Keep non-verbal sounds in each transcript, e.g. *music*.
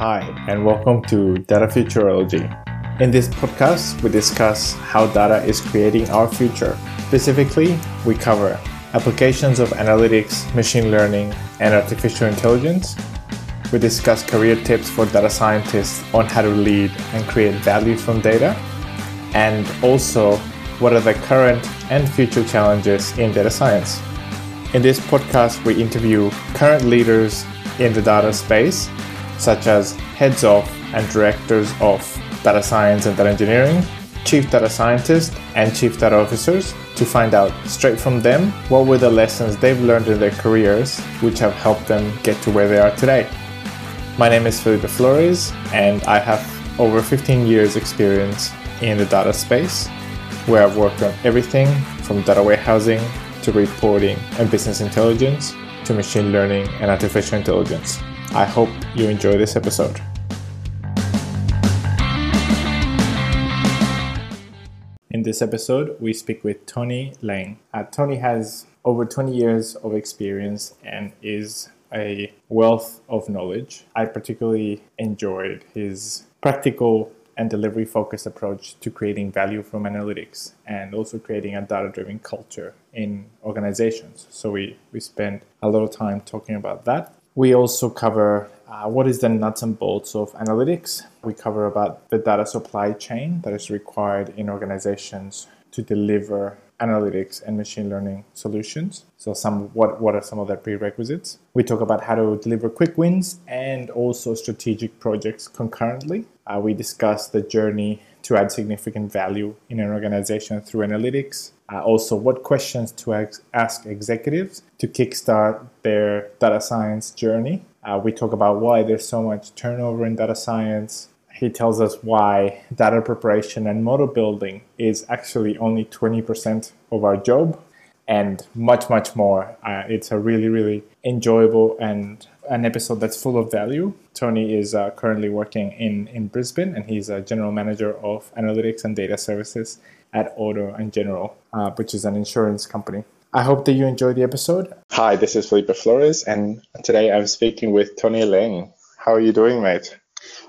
Hi, and welcome to Data Futurology. In this podcast, we discuss how data is creating our future. Specifically, we cover applications of analytics, machine learning, and artificial intelligence. We discuss career tips for data scientists on how to lead and create value from data, and also what are the current and future challenges in data science. In this podcast, we interview current leaders in the data space such as heads of and directors of data science and data engineering, chief data scientists, and chief data officers to find out straight from them what were the lessons they've learned in their careers which have helped them get to where they are today. My name is Felipe Flores, and I have over 15 years' experience in the data space, where I've worked on everything from data warehousing to reporting and business intelligence to machine learning and artificial intelligence. I hope you enjoy this episode. In this episode, we speak with Tony Lang. Uh, Tony has over 20 years of experience and is a wealth of knowledge. I particularly enjoyed his practical and delivery focused approach to creating value from analytics and also creating a data driven culture in organizations. So we, we spent a lot of time talking about that. We also cover uh, what is the nuts and bolts of analytics. We cover about the data supply chain that is required in organizations to deliver analytics and machine learning solutions. So some what what are some of the prerequisites? We talk about how to deliver quick wins and also strategic projects concurrently. Uh, we discuss the journey to add significant value in an organization through analytics. Uh, also, what questions to ask, ask executives to kickstart their data science journey. Uh, we talk about why there's so much turnover in data science. He tells us why data preparation and model building is actually only 20% of our job and much, much more. Uh, it's a really, really enjoyable and an episode that's full of value. Tony is uh, currently working in, in Brisbane and he's a general manager of analytics and data services at Auto and General, uh, which is an insurance company. I hope that you enjoy the episode. Hi, this is Felipe Flores, and today I'm speaking with Tony Ling. How are you doing, mate?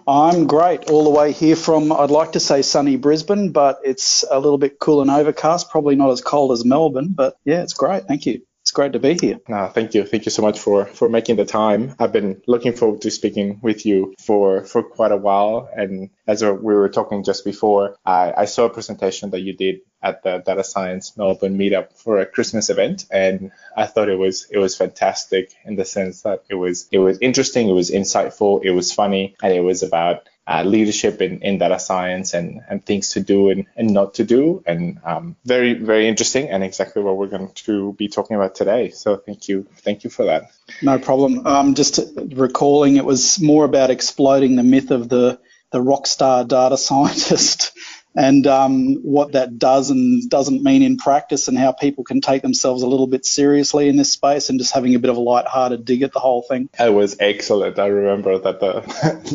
I'm great, all the way here from, I'd like to say sunny Brisbane, but it's a little bit cool and overcast, probably not as cold as Melbourne, but yeah, it's great. Thank you it's great to be here. No, thank you. Thank you so much for, for making the time. I've been looking forward to speaking with you for, for quite a while. And as we were talking just before, I, I saw a presentation that you did at the Data Science Melbourne meetup for a Christmas event, and I thought it was it was fantastic in the sense that it was it was interesting, it was insightful, it was funny, and it was about uh, leadership in, in data science and, and things to do and, and not to do. And um, very, very interesting and exactly what we're going to be talking about today. So thank you. Thank you for that. No problem. Um, just recalling it was more about exploding the myth of the, the rock star data scientist *laughs* and um, what that does and doesn't mean in practice, and how people can take themselves a little bit seriously in this space, and just having a bit of a light-hearted dig at the whole thing. It was excellent. I remember that the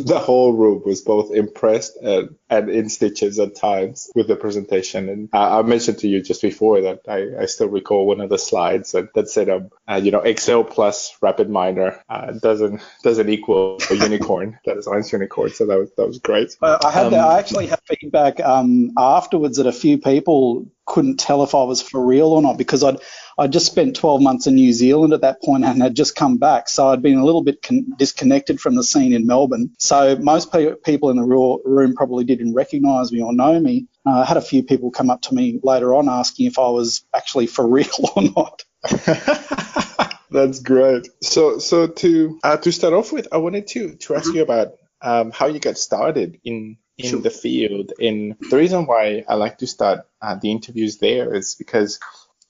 *laughs* the whole room was both impressed and, and in stitches at times with the presentation. And I, I mentioned to you just before that I, I still recall one of the slides that, that said, um, uh, you know, Excel plus RapidMiner uh, doesn't doesn't equal a *laughs* unicorn. that is unicorn. So that was that was great. I had um, I actually had feedback. Um, um, afterwards that a few people couldn't tell if I was for real or not because I'd I just spent 12 months in New Zealand at that point and had just come back, so I'd been a little bit con- disconnected from the scene in Melbourne. So most pe- people in the room probably didn't recognise me or know me. Uh, I had a few people come up to me later on asking if I was actually for *laughs* real or not. *laughs* That's great. So, so to uh, to start off with, I wanted to to ask you about um, how you got started in in sure. the field. And the reason why I like to start uh, the interviews there is because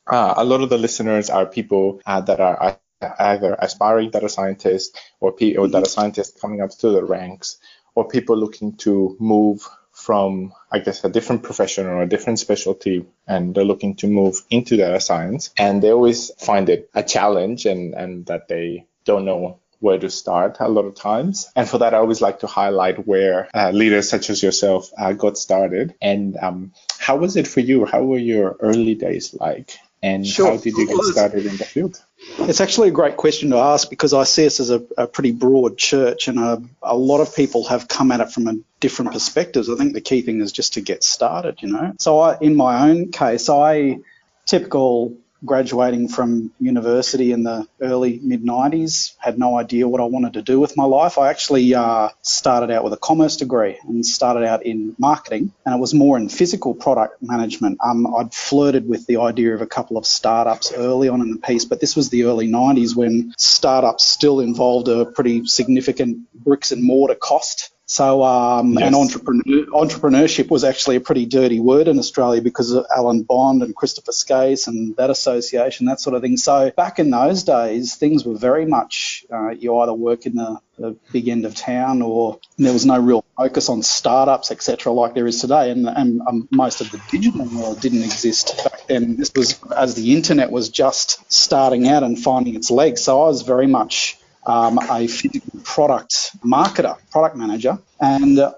uh, a lot of the listeners are people uh, that are either aspiring data scientists or, P- or data scientists coming up through the ranks or people looking to move from, I guess, a different profession or a different specialty, and they're looking to move into data science. And they always find it a challenge and, and that they don't know where to start a lot of times. And for that, I always like to highlight where uh, leaders such as yourself uh, got started. And um, how was it for you? How were your early days like? And sure. how did you get started in the field? It's actually a great question to ask because I see us as a, a pretty broad church, and a, a, lot of people have come at it from a different perspectives. I think the key thing is just to get started, you know. So, I, in my own case, I typical graduating from university in the early mid 90s, had no idea what I wanted to do with my life. I actually uh, started out with a commerce degree and started out in marketing, and it was more in physical product management. Um, I'd flirted with the idea of a couple of startups early on in the piece, but this was the early 90s when startups still involved a pretty significant bricks and mortar cost so, um, yes. and entrepreneur, entrepreneurship was actually a pretty dirty word in Australia because of Alan Bond and Christopher Skase and that association, that sort of thing. So, back in those days, things were very much uh, you either work in the, the, big end of town or there was no real focus on startups, etc., like there is today. And, and um, most of the digital world didn't exist back then. This was as the internet was just starting out and finding its legs. So, I was very much um, a physical product marketer, product manager, and uh,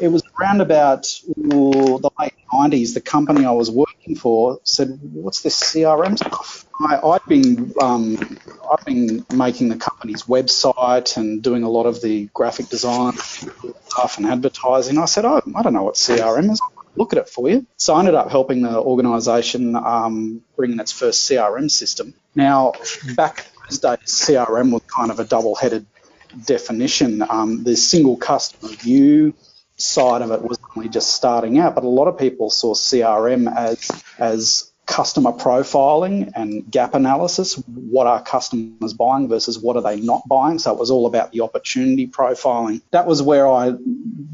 it was around about the late 90s. The company I was working for said, "What's this CRM stuff?" I, had been um, I've been making the company's website and doing a lot of the graphic design stuff and advertising. I said, oh, I don't know what CRM is look at it for you. So I ended up helping the organisation um, bring in its first CRM system. Now, back those days, CRM was kind of a double-headed definition. Um, the single customer view side of it was only just starting out, but a lot of people saw CRM as as customer profiling and gap analysis. What are customers buying versus what are they not buying? So it was all about the opportunity profiling. That was where I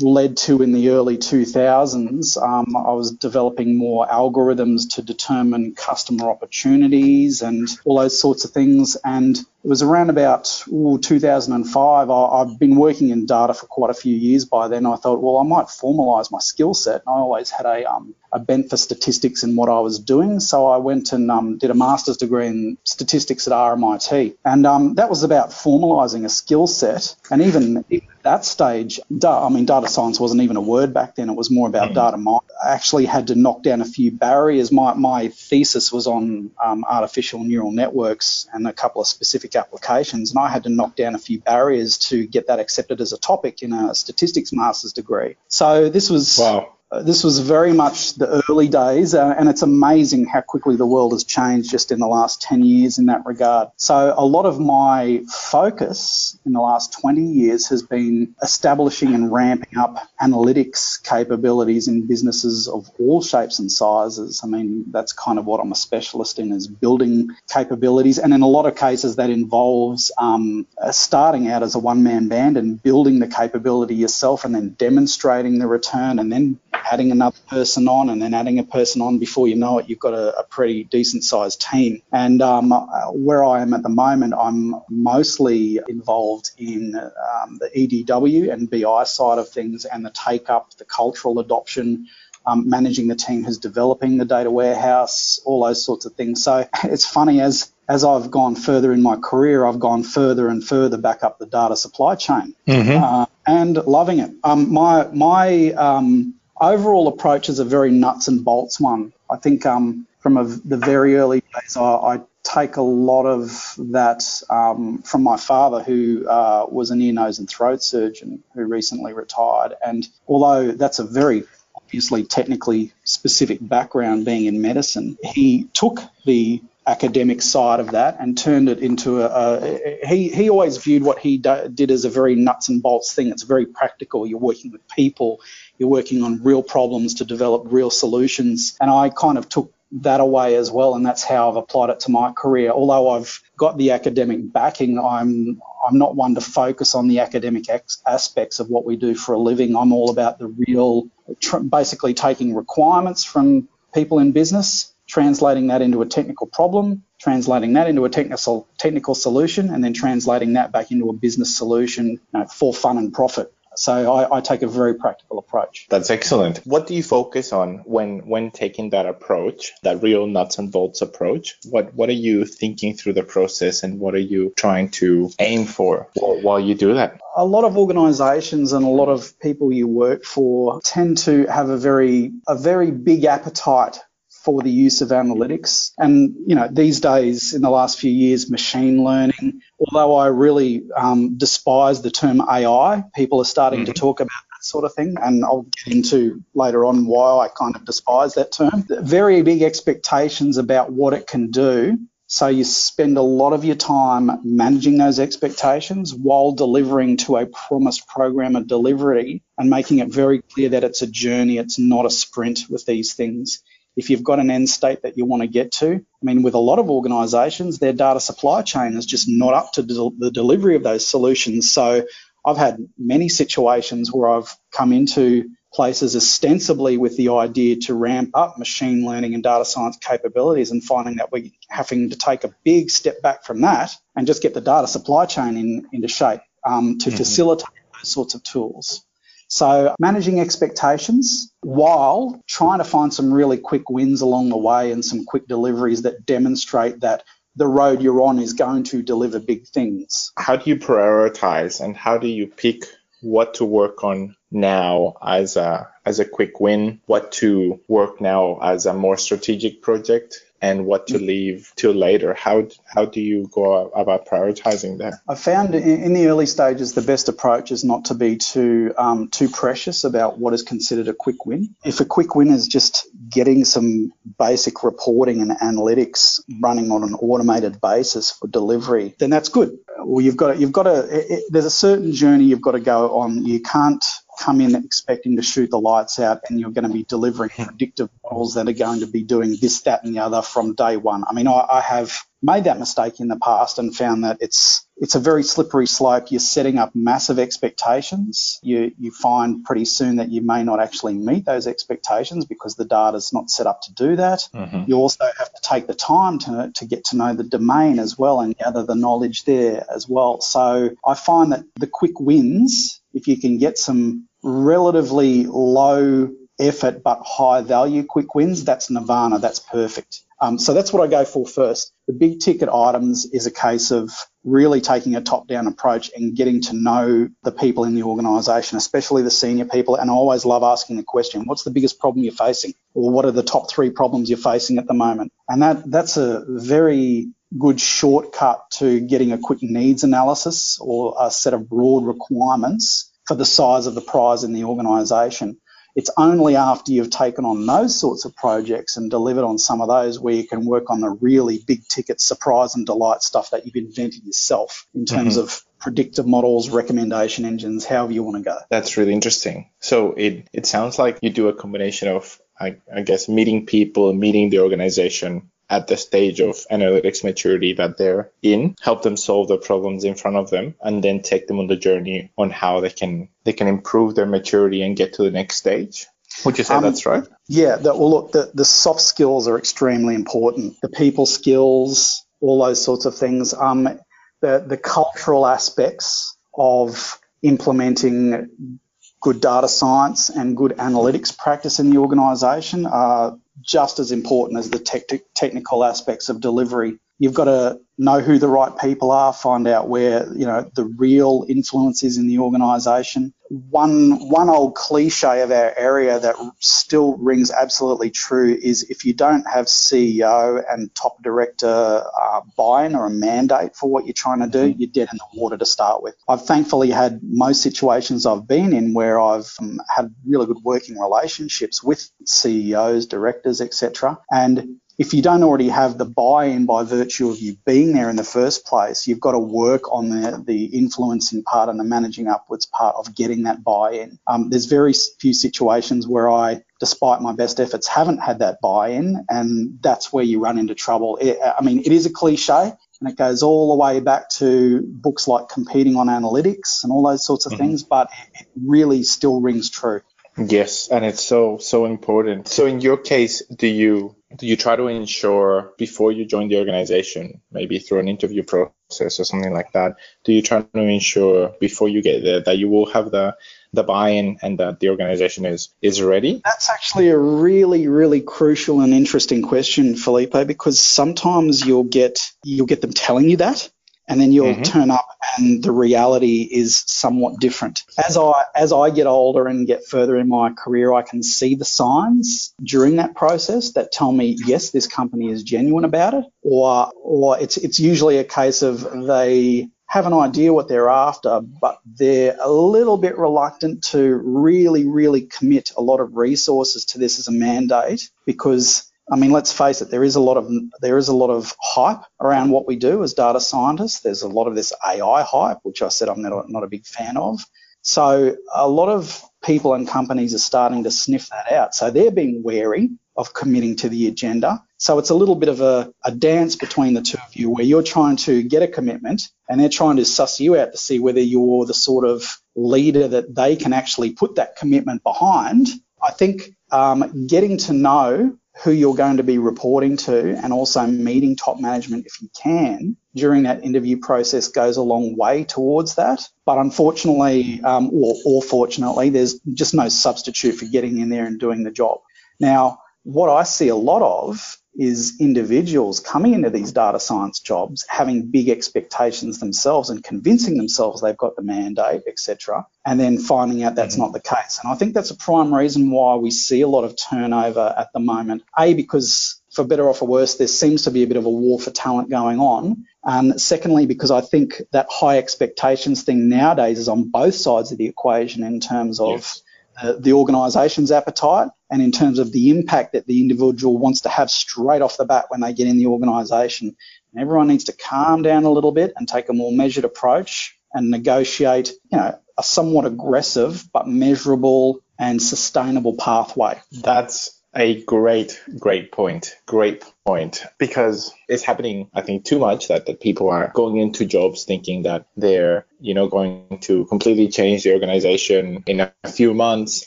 led to in the early 2000s. Um, I was developing more algorithms to determine customer opportunities and all those sorts of things. And it was around about ooh, 2005. I, have been working in data for quite a few years by then. I thought, well, I might formalize my skill set. I always had a, um, a bent for statistics in what I was doing. So I went and um, did a master's degree in statistics at RMIT. And um, that was about formalizing a skill set. And even, even that stage, I mean, data science wasn't even a word back then. It was more about mm. data mining. I actually had to knock down a few barriers. My, my thesis was on um, artificial neural networks and a couple of specific applications, and I had to knock down a few barriers to get that accepted as a topic in a statistics master's degree. So this was wow this was very much the early days, uh, and it's amazing how quickly the world has changed just in the last 10 years in that regard. So, a lot of my focus in the last 20 years has been establishing and ramping up analytics capabilities in businesses of all shapes and sizes. I mean, that's kind of what I'm a specialist in is building capabilities, and in a lot of cases, that involves um, starting out as a one man band and building the capability yourself and then demonstrating the return and then adding another person on and then adding a person on before you know it, you've got a, a pretty decent sized team. And um, where I am at the moment, I'm mostly involved in um, the EDW and BI side of things and the take up, the cultural adoption. Um, managing the team who's developing the data warehouse, all those sorts of things. So *laughs* it's funny as as I've gone further in my career, I've gone further and further back up the data supply chain, mm-hmm. uh, and loving it. Um, my my um, overall approach is a very nuts and bolts one. I think um, from a, the very early days, I, I, take a lot of that um, from my father, who uh, was an ear, nose, and throat surgeon who recently retired. And although that's a very obviously technically specific background being in medicine, he took the academic side of that and turned it into a, a he, he always viewed what he do, did as a very nuts and bolts thing. It's very practical. You're working with people, you're working on real problems to develop real solutions. And I kind of took that away as well, and that's how I've applied it to my career. Although I've got the academic backing, I'm I'm not one to focus on the academic ex- aspects of what we do for a living. I'm all about the real, tr- basically taking requirements from people in business, translating that into a technical problem, translating that into a technical technical solution, and then translating that back into a business solution you know, for fun and profit. So I, I, take a very practical approach. That's excellent. What do you focus on when when taking that approach, that real nuts and bolts approach? What what are you thinking through the process, and what are you trying to aim for while you do that? A lot of organisations and a lot of people you work for tend to have a very a very big appetite for the use of analytics. And, you know, these days, in the last few years, machine learning, although I really um, despise the term AI, people are starting mm-hmm. to talk about that sort of thing. And I'll get into later on why I kind of despise that term. Very big expectations about what it can do so you spend a lot of your time managing those expectations while delivering to a promised program of delivery and making it very clear that it's a journey, it's not a sprint with these things. If you've got an end state that you want to get to, I mean, with a lot of organizations, their data supply chain is just not up to the delivery of those solutions. So I've had many situations where I've come into places ostensibly with the idea to ramp up machine learning and data science capabilities and finding that we're having to take a big step back from that and just get the data supply chain in, into shape um, to mm-hmm. facilitate those sorts of tools. So managing expectations while trying to find some really quick wins along the way and some quick deliveries that demonstrate that the road you're on is going to deliver big things. How do you prioritize and how do you pick what to work on now as a as a quick win, what to work now as a more strategic project, and what to leave till later? How how do you go about prioritizing that? I found in the early stages the best approach is not to be too um, too precious about what is considered a quick win. If a quick win is just getting some basic reporting and analytics running on an automated basis for delivery, then that's good. Well, you've got to, you've got to. It, there's a certain journey you've got to go on. You can't come in expecting to shoot the lights out and you're going to be delivering predictive models that are going to be doing this, that, and the other from day one. I mean, I, I have made that mistake in the past and found that it's it's a very slippery slope. You're setting up massive expectations. You you find pretty soon that you may not actually meet those expectations because the data's not set up to do that. Mm-hmm. You also have to take the time to to get to know the domain as well and gather the knowledge there as well. So I find that the quick wins, if you can get some relatively low effort but high value quick wins, that's nirvana. That's perfect. Um, so that's what I go for first. The big ticket items is a case of really taking a top down approach and getting to know the people in the organisation, especially the senior people. And I always love asking the question, what's the biggest problem you're facing? Or what are the top three problems you're facing at the moment? And that, that's a very good shortcut to getting a quick needs analysis or a set of broad requirements for the size of the prize in the organisation. It's only after you've taken on those sorts of projects and delivered on some of those where you can work on the really big ticket surprise and delight stuff that you've invented yourself in terms mm-hmm. of predictive models, recommendation engines, however you want to go. That's really interesting. So it, it sounds like you do a combination of, I, I guess, meeting people, meeting the organization, at the stage of analytics maturity that they're in, help them solve the problems in front of them, and then take them on the journey on how they can they can improve their maturity and get to the next stage. Would you say um, that's right? Yeah. The, well, look, the, the soft skills are extremely important. The people skills, all those sorts of things. Um, the the cultural aspects of implementing good data science and good analytics practice in the organisation are just as important as the te- technical aspects of delivery. You've got to know who the right people are, find out where you know the real influence is in the organisation. One one old cliche of our area that still rings absolutely true is if you don't have CEO and top director uh, buy-in or a mandate for what you're trying to do, mm-hmm. you're dead in the water to start with. I've thankfully had most situations I've been in where I've um, had really good working relationships with CEOs, directors, etc. And if you don't already have the buy-in by virtue of you being there in the first place, you've got to work on the, the influencing part and the managing upwards part of getting that buy-in. Um, there's very few situations where I, despite my best efforts, haven't had that buy-in, and that's where you run into trouble. It, I mean, it is a cliche, and it goes all the way back to books like Competing on Analytics and all those sorts of mm-hmm. things, but it really still rings true. Yes, and it's so so important. So in your case, do you do you try to ensure before you join the organization, maybe through an interview process or something like that, do you try to ensure before you get there that you will have the the buy-in and that the organization is is ready? That's actually a really really crucial and interesting question, Felipe, because sometimes you'll get you'll get them telling you that and then you'll mm-hmm. turn up and the reality is somewhat different. As I as I get older and get further in my career, I can see the signs during that process that tell me yes, this company is genuine about it, or or it's it's usually a case of they have an idea what they're after, but they're a little bit reluctant to really, really commit a lot of resources to this as a mandate because I mean, let's face it, there is a lot of there is a lot of hype around what we do as data scientists. There's a lot of this AI hype, which I said I'm not, not a big fan of. So a lot of people and companies are starting to sniff that out. So they're being wary of committing to the agenda. So it's a little bit of a, a dance between the two of you where you're trying to get a commitment and they're trying to suss you out to see whether you're the sort of leader that they can actually put that commitment behind. I think um, getting to know who you're going to be reporting to and also meeting top management if you can during that interview process goes a long way towards that. But unfortunately, um, or, or fortunately, there's just no substitute for getting in there and doing the job. Now, what I see a lot of is individuals coming into these data science jobs having big expectations themselves and convincing themselves they've got the mandate, etc., and then finding out that's mm-hmm. not the case. And I think that's a prime reason why we see a lot of turnover at the moment. A, because for better or for worse, there seems to be a bit of a war for talent going on. And secondly, because I think that high expectations thing nowadays is on both sides of the equation in terms of yes uh, the organisation's appetite and in terms of the impact that the individual wants to have straight off the bat when they get in the organisation. And everyone needs to calm down a little bit and take a more measured approach and negotiate, you know, a somewhat aggressive but measurable and sustainable pathway. That's a great, great point. Great point. Because it's happening, I think, too much that, that people are going into jobs thinking that they're, you know, going to completely change the organization in a few months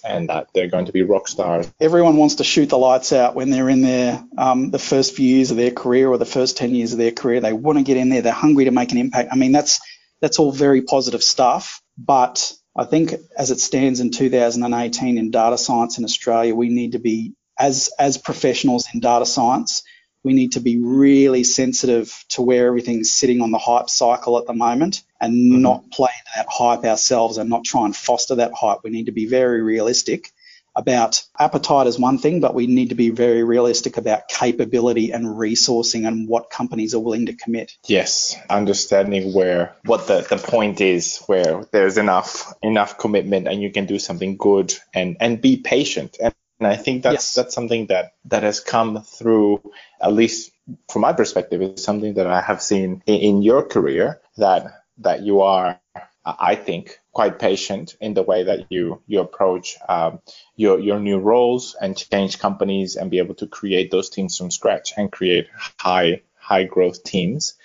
and that they're going to be rock stars. Everyone wants to shoot the lights out when they're in there um, the first few years of their career or the first 10 years of their career. They want to get in there. They're hungry to make an impact. I mean, that's, that's all very positive stuff. But I think as it stands in 2018 in data science in Australia, we need to be as as professionals in data science, we need to be really sensitive to where everything's sitting on the hype cycle at the moment and mm-hmm. not play into that hype ourselves and not try and foster that hype. We need to be very realistic about appetite is one thing, but we need to be very realistic about capability and resourcing and what companies are willing to commit. Yes, understanding where what the, the point is, where there's enough enough commitment and you can do something good and and be patient. And and I think that's yes. that's something that that has come through, at least from my perspective, is something that I have seen in, in your career that that you are, I think, quite patient in the way that you you approach um, your your new roles and change companies and be able to create those teams from scratch and create high high growth teams.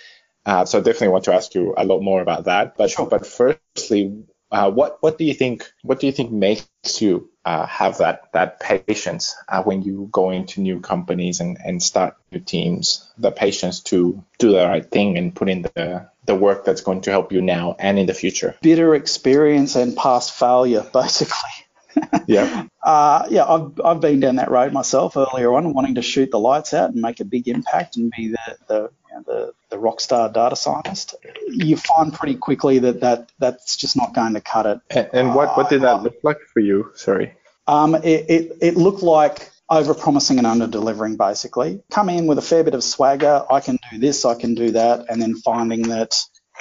Uh, so I definitely want to ask you a lot more about that. But sure. but firstly, uh, what what do you think what do you think makes you uh, have that that patience uh, when you go into new companies and, and start new teams the patience to do the right thing and put in the the work that's going to help you now and in the future. Bitter experience and past failure *laughs* basically yeah *laughs* uh, yeah I've, I've been down that road myself earlier on wanting to shoot the lights out and make a big impact and be the, the the, the rock star data scientist, you find pretty quickly that, that that's just not going to cut it. And, and what, what did that uh, look like for you? Sorry. Um, it, it, it looked like over promising and under delivering basically. Come in with a fair bit of swagger, I can do this, I can do that, and then finding that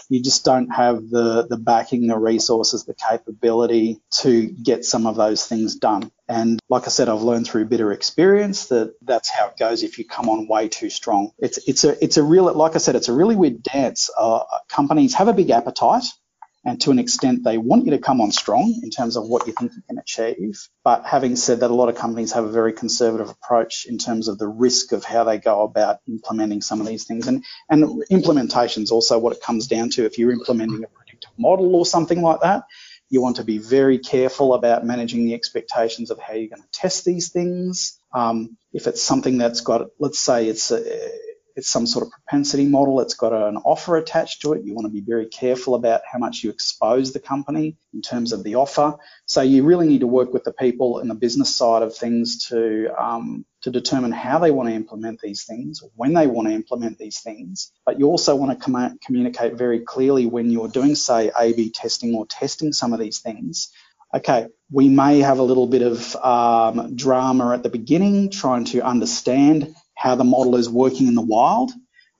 you just don't have the, the backing, the resources, the capability to get some of those things done. And like I said, I've learned through bitter experience that that's how it goes if you come on way too strong. It's, it's a, it's a real, like I said, it's a really weird dance. Uh, companies have a big appetite and to an extent they want you to come on strong in terms of what you think you can achieve. But having said that, a lot of companies have a very conservative approach in terms of the risk of how they go about implementing some of these things. And, and implementation is also what it comes down to. If you're implementing a predictive model or something like that, you want to be very careful about managing the expectations of how you're going to test these things. Um, if it's something that's got, let's say it's a, it's some sort of propensity model. It's got an offer attached to it. You want to be very careful about how much you expose the company in terms of the offer. So you really need to work with the people in the business side of things to um, to determine how they want to implement these things, when they want to implement these things. But you also want to com- communicate very clearly when you're doing, say, A B testing or testing some of these things. Okay, we may have a little bit of um, drama at the beginning trying to understand how the model is working in the wild.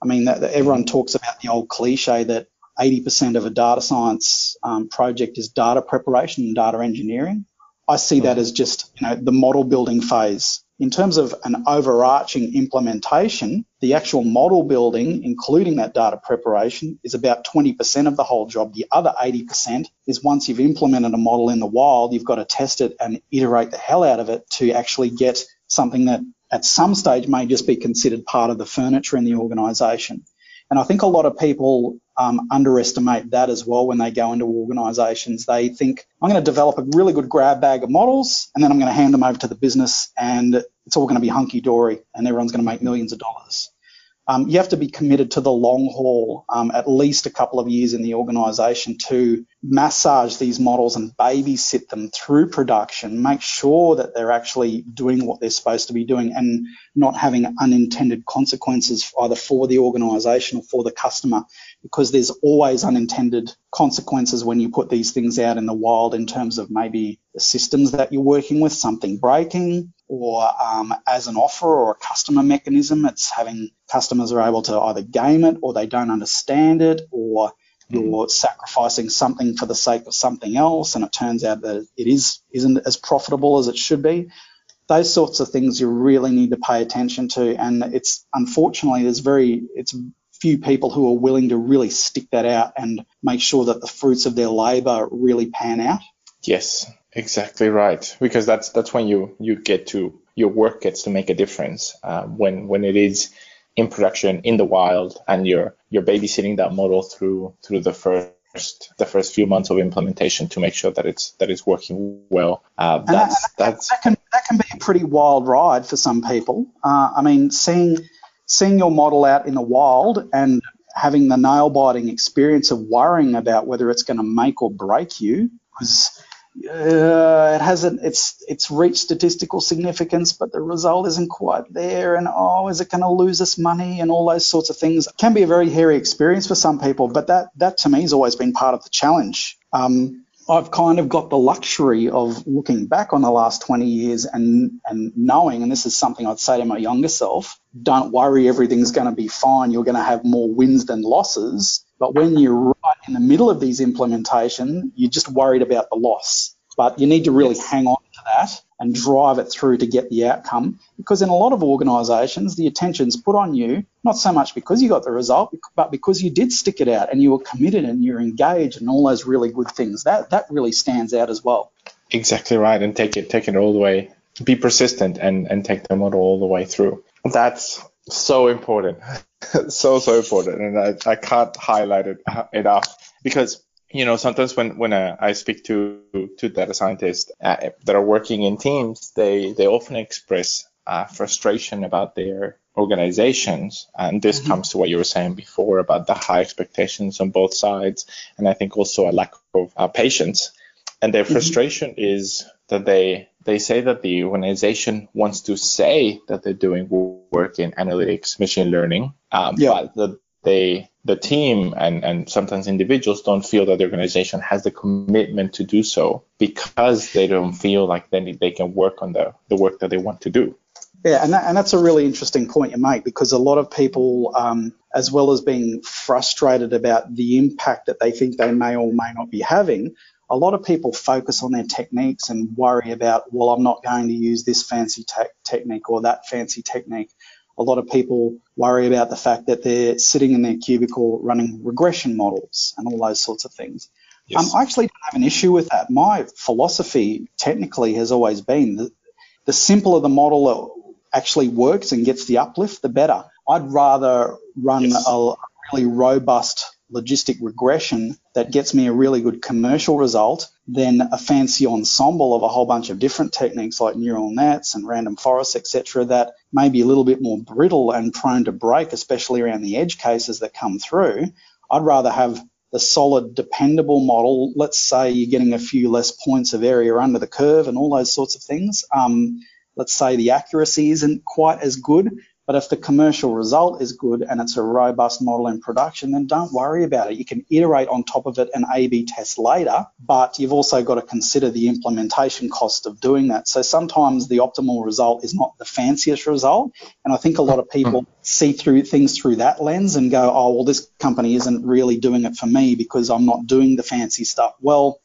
I mean, that, that everyone talks about the old cliche that 80% of a data science um, project is data preparation and data engineering. I see that as just you know the model building phase. In terms of an overarching implementation, the actual model building, including that data preparation, is about 20% of the whole job. The other 80% is once you've implemented a model in the wild, you've got to test it and iterate the hell out of it to actually get something that at some stage may just be considered part of the furniture in the organization. And I think a lot of people um, underestimate that as well when they go into organizations. They think, I'm going to develop a really good grab bag of models and then I'm going to hand them over to the business and it's all going to be hunky dory and everyone's going to make millions of dollars um, you have to be committed to the long haul, um, at least a couple of years in the organisation to massage these models and babysit them through production, make sure that they're actually doing what they're supposed to be doing and not having unintended consequences either for the organisation or for the customer, because there's always unintended consequences when you put these things out in the wild in terms of maybe the systems that you're working with, something breaking, or um, as an offer or a customer mechanism. It's having customers are able to either game it or they don't understand it or you're mm-hmm. sacrificing something for the sake of something else and it turns out that it is isn't as profitable as it should be those sorts of things you really need to pay attention to and it's unfortunately there's very it's few people who are willing to really stick that out and make sure that the fruits of their labor really pan out yes Exactly right, because that's that's when you you get to your work gets to make a difference uh, when when it is in production in the wild and you're you're babysitting that model through through the first the first few months of implementation to make sure that it's that it's working well. Uh, that's that, that's that can that can be a pretty wild ride for some people. Uh, I mean, seeing seeing your model out in the wild and having the nail biting experience of worrying about whether it's going to make or break you was uh, it hasn't it's it's reached statistical significance but the result isn't quite there and oh is it going to lose us money and all those sorts of things it can be a very hairy experience for some people but that that to me has always been part of the challenge um, I've kind of got the luxury of looking back on the last 20 years and, and knowing, and this is something I'd say to my younger self, don't worry, everything's going to be fine. You're going to have more wins than losses. But when you're right in the middle of these implementation, you're just worried about the loss. But you need to really hang on to that and drive it through to get the outcome. Because in a lot of organisations, the attention's put on you, not so much because you got the result, but because you did stick it out and you were committed and you're engaged and all those really good things. That that really stands out as well. Exactly right, and take it take it all the way. Be persistent and and take the model all the way through. That's so important. *laughs* so so important, and I, I can't highlight it enough because you know sometimes when when uh, I speak to to data scientists uh, that are working in teams, they they often express uh, frustration about their organizations, and this mm-hmm. comes to what you were saying before about the high expectations on both sides, and I think also a lack of uh, patience. And their mm-hmm. frustration mm-hmm. is that they they say that the organization wants to say that they're doing work in analytics, machine learning, um, yeah. but the, they the team and, and sometimes individuals don't feel that the organization has the commitment to do so because they don't feel like they, they can work on the, the work that they want to do. Yeah, and, that, and that's a really interesting point you make because a lot of people, um, as well as being frustrated about the impact that they think they may or may not be having, a lot of people focus on their techniques and worry about, well, I'm not going to use this fancy te- technique or that fancy technique. A lot of people worry about the fact that they're sitting in their cubicle running regression models and all those sorts of things. Yes. Um, I actually don't have an issue with that. My philosophy technically has always been that the simpler the model actually works and gets the uplift, the better. I'd rather run yes. a really robust logistic regression that gets me a really good commercial result than a fancy ensemble of a whole bunch of different techniques like neural nets and random forests, etc., that may be a little bit more brittle and prone to break, especially around the edge cases that come through. I'd rather have the solid, dependable model. Let's say you're getting a few less points of area under the curve and all those sorts of things. Um, let's say the accuracy isn't quite as good, but if the commercial result is good and it's a robust model in production, then don't worry about it. You can iterate on top of it and A-B test later, but you've also got to consider the implementation cost of doing that. So sometimes the optimal result is not the fanciest result. And I think a lot of people see through things through that lens and go, oh, well, this company isn't really doing it for me because I'm not doing the fancy stuff. Well,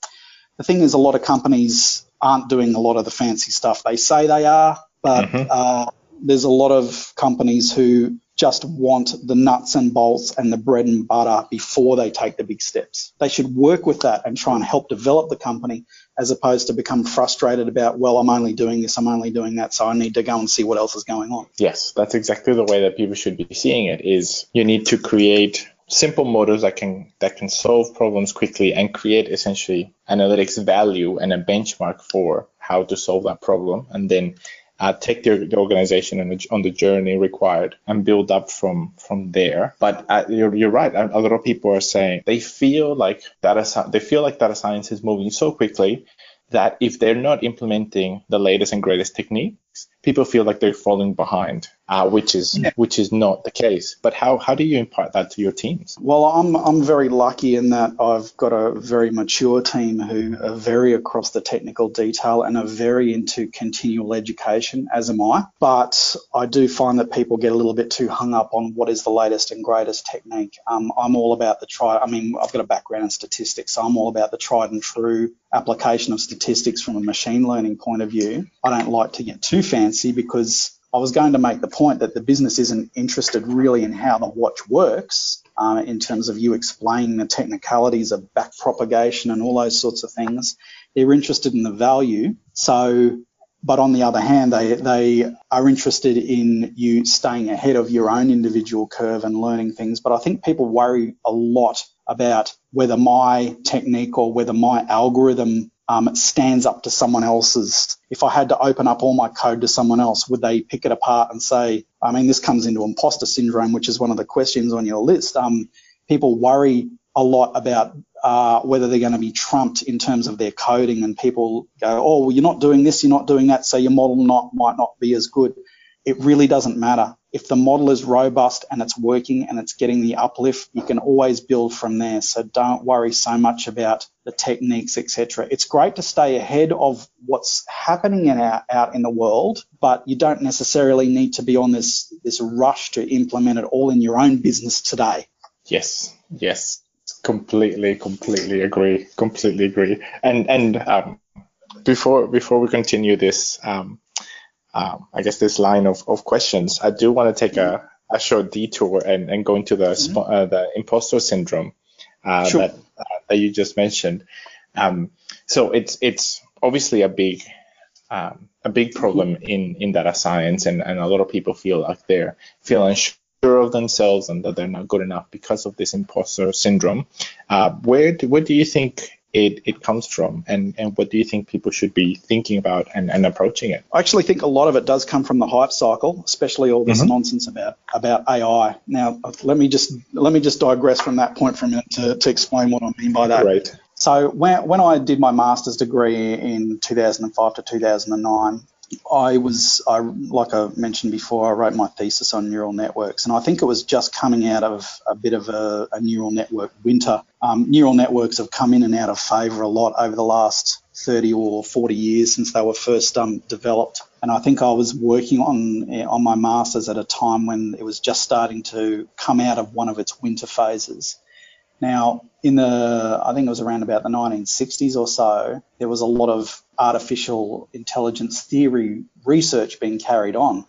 the thing is, a lot of companies aren't doing a lot of the fancy stuff they say they are, but mm-hmm. uh, there's a lot of companies who just want the nuts and bolts and the bread and butter before they take the big steps. They should work with that and try and help develop the company as opposed to become frustrated about, well, I'm only doing this, I'm only doing that, so I need to go and see what else is going on. Yes, that's exactly the way that people should be seeing it is you need to create simple models that can that can solve problems quickly and create essentially analytics value and a benchmark for how to solve that problem and then uh, take the, the organization on the, on the journey required and build up from from there. But uh, you're, you're right. A, lot of people are saying they feel like data they feel like data science is moving so quickly that if they're not implementing the latest and greatest techniques, people feel like they're falling behind, uh, which is yeah. which is not the case. But how how do you impart that to your teams? Well, I'm I'm very lucky in that I've got a very mature team who are very across the technical detail and are very into continual education, as am I. But I do find that people get a little bit too hung up on what is the latest and greatest technique. Um, I'm all about the try. I mean, I've got a background in statistics, so I'm all about the tried and true application of statistics from a machine learning point of view. I don't like to get too fancy fancy because I was going to make the point that the business isn't interested really in how the watch works uh, in terms of you explaining the technicalities of back propagation and all those sorts of things. They're interested in the value. So, but on the other hand, they, they are interested in you staying ahead of your own individual curve and learning things. But I think people worry a lot about whether my technique or whether my algorithm um, stands up to someone else's. If I had to open up all my code to someone else, would they pick it apart and say, I mean, this comes into imposter syndrome, which is one of the questions on your list. Um, people worry a lot about uh, whether they're going to be trumped in terms of their coding, and people go, oh, well, you're not doing this, you're not doing that, so your model not might not be as good. It really doesn't matter if the model is robust and it's working and it's getting the uplift, you can always build from there. So don't worry so much about the techniques, etc. It's great to stay ahead of what's happening in our, out in the world, but you don't necessarily need to be on this this rush to implement it all in your own business today. Yes, yes, completely, completely agree, completely agree. And and um, before before we continue this. Um, um, I guess this line of, of questions, I do want to take a, a short detour and, and go into the mm-hmm. uh, the imposter syndrome uh, sure. that uh, that you just mentioned. Um, so it's it's obviously a big um, a big problem mm-hmm. in in data science, and, and a lot of people feel like they're feeling unsure of themselves and that they're not good enough because of this imposter syndrome. Uh, where do, where do you think it, it comes from and, and what do you think people should be thinking about and, and approaching it? I actually think a lot of it does come from the hype cycle, especially all this mm-hmm. nonsense about about AI. Now let me just let me just digress from that point for a minute to, to explain what I mean by that. Right. So when, when I did my master's degree in 2005 to 2009, I was, I, like I mentioned before, I wrote my thesis on neural networks, and I think it was just coming out of a bit of a, a neural network winter. Um, neural networks have come in and out of favour a lot over the last 30 or 40 years since they were first um, developed. And I think I was working on on my masters at a time when it was just starting to come out of one of its winter phases. Now, in the, I think it was around about the 1960s or so, there was a lot of artificial intelligence theory research being carried on.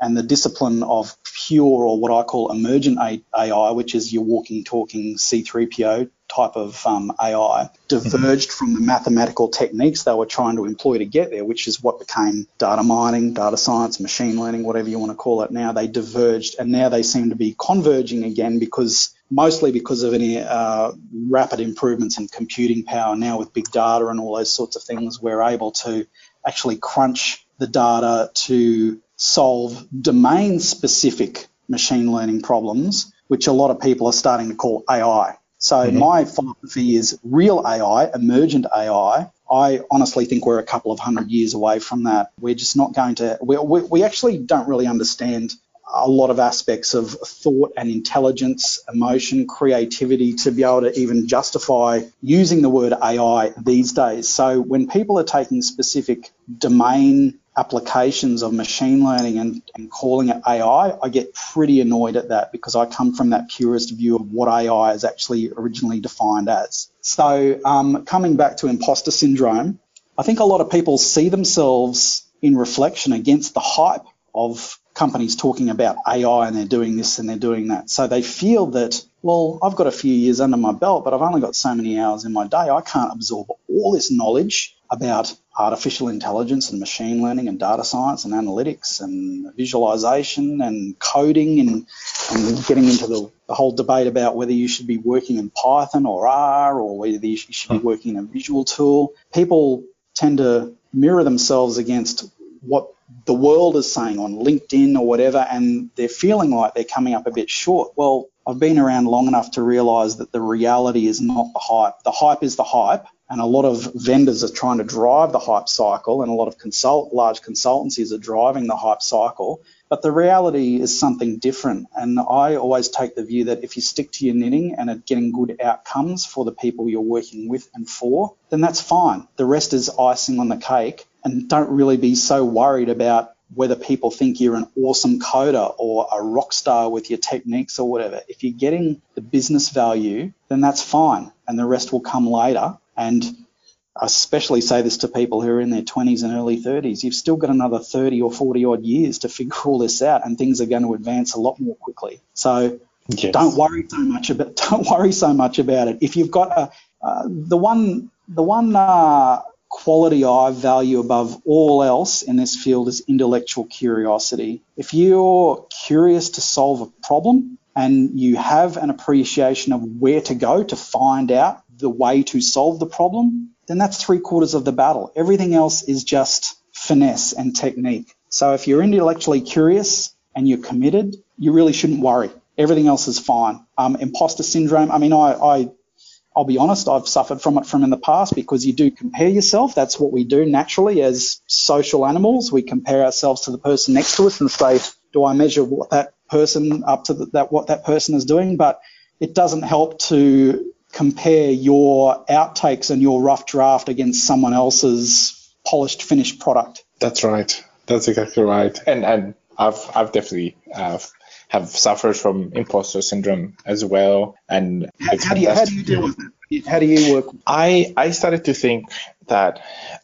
And the discipline of pure or what I call emergent AI, which is your walking, talking C3PO type of um, AI, diverged from the mathematical techniques they were trying to employ to get there, which is what became data mining, data science, machine learning, whatever you want to call it now. They diverged and now they seem to be converging again because mostly because of any uh, rapid improvements in computing power now with big data and all those sorts of things, we're able to actually crunch the data to solve domain specific machine learning problems, which a lot of people are starting to call AI. So mm-hmm. my philosophy is real AI, emergent AI. I honestly think we're a couple of hundred years away from that. We're just not going to. We, we, we actually don't really understand a lot of aspects of thought and intelligence, emotion, creativity to be able to even justify using the word AI these days. So when people are taking specific domain applications of machine learning and, and calling it AI, I get pretty annoyed at that because I come from that purist view of what AI is actually originally defined as. So um, coming back to imposter syndrome, I think a lot of people see themselves in reflection against the hype of companies talking about AI and they're doing this and they're doing that. So they feel that, well, I've got a few years under my belt, but I've only got so many hours in my day. I can't absorb all this knowledge about artificial intelligence and machine learning and data science and analytics and visualization and coding and, and getting into the, the whole debate about whether you should be working in Python or R or whether you should be hmm. working in a visual tool. People tend to mirror themselves against what the world is saying on LinkedIn or whatever, and they're feeling like they're coming up a bit short. Well, I've been around long enough to realize that the reality is not the hype. The hype is the hype, and a lot of vendors are trying to drive the hype cycle, and a lot of consult large consultancies are driving the hype cycle. But the reality is something different. And I always take the view that if you stick to your knitting and are getting good outcomes for the people you're working with and for, then that's fine. The rest is icing on the cake and don't really be so worried about whether people think you're an awesome coder or a rock star with your techniques or whatever. If you're getting the business value, then that's fine, and the rest will come later. And I especially say this to people who are in their 20s and early 30s. You've still got another 30 or 40 odd years to figure all this out, and things are going to advance a lot more quickly. So yes. don't worry so much about *laughs* don't worry so much about it. If you've got a uh, the one the one uh, quality I value above all else in this field is intellectual curiosity. If you're curious to solve a problem and you have an appreciation of where to go to find out the way to solve the problem, then that's three quarters of the battle. Everything else is just finesse and technique. So if you're intellectually curious and you're committed, you really shouldn't worry. Everything else is fine. Um, imposter syndrome. I mean, I, I I'll be honest, I've suffered from it from in the past because you do compare yourself. That's what we do naturally as social animals. We compare ourselves to the person next to us and say, do I measure what that person up to the, that what that person is doing? But it doesn't help to compare your outtakes and your rough draft against someone else's polished finished product. That's right. That's exactly right. And and I've I've definitely uh, have suffered from imposter syndrome as well. And how, how do you how do you deal with it? How do you work? I I started to think that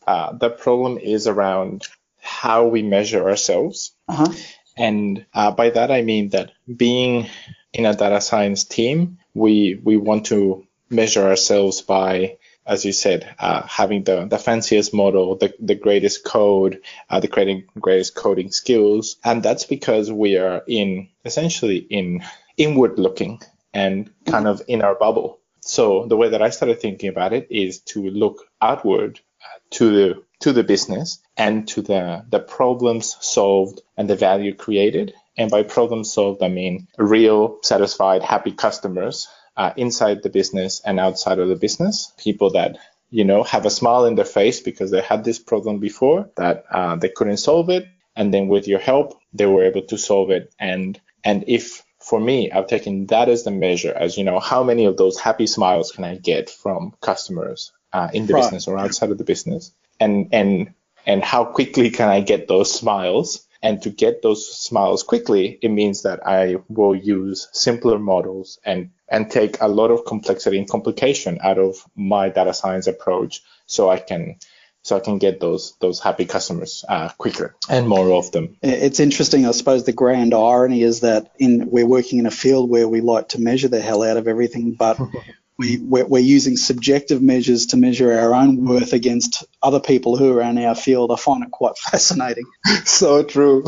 uh, the problem is around how we measure ourselves. Uh-huh. And uh, by that I mean that being in a data science team, we we want to measure ourselves by as you said, uh, having the, the fanciest model, the, the greatest code, uh, the creating greatest coding skills. And that's because we are in essentially in inward looking and kind of in our bubble. So the way that I started thinking about it is to look outward uh, to the to the business and to the the problems solved and the value created. And by problems solved, I mean real, satisfied, happy customers uh, inside the business and outside of the business. People that you know have a smile in their face because they had this problem before that uh, they couldn't solve it, and then with your help they were able to solve it. And and if for me, I've taken that as the measure, as you know, how many of those happy smiles can I get from customers uh, in the right. business or outside of the business, and and and how quickly can I get those smiles and to get those smiles quickly, it means that I will use simpler models and, and take a lot of complexity and complication out of my data science approach so I can so I can get those those happy customers uh, quicker and more of them. It's interesting, I suppose. The grand irony is that in we're working in a field where we like to measure the hell out of everything, but *laughs* we, we're, we're, using subjective measures to measure our own worth against other people who are in our field. I find it quite *laughs* fascinating. *laughs* so true.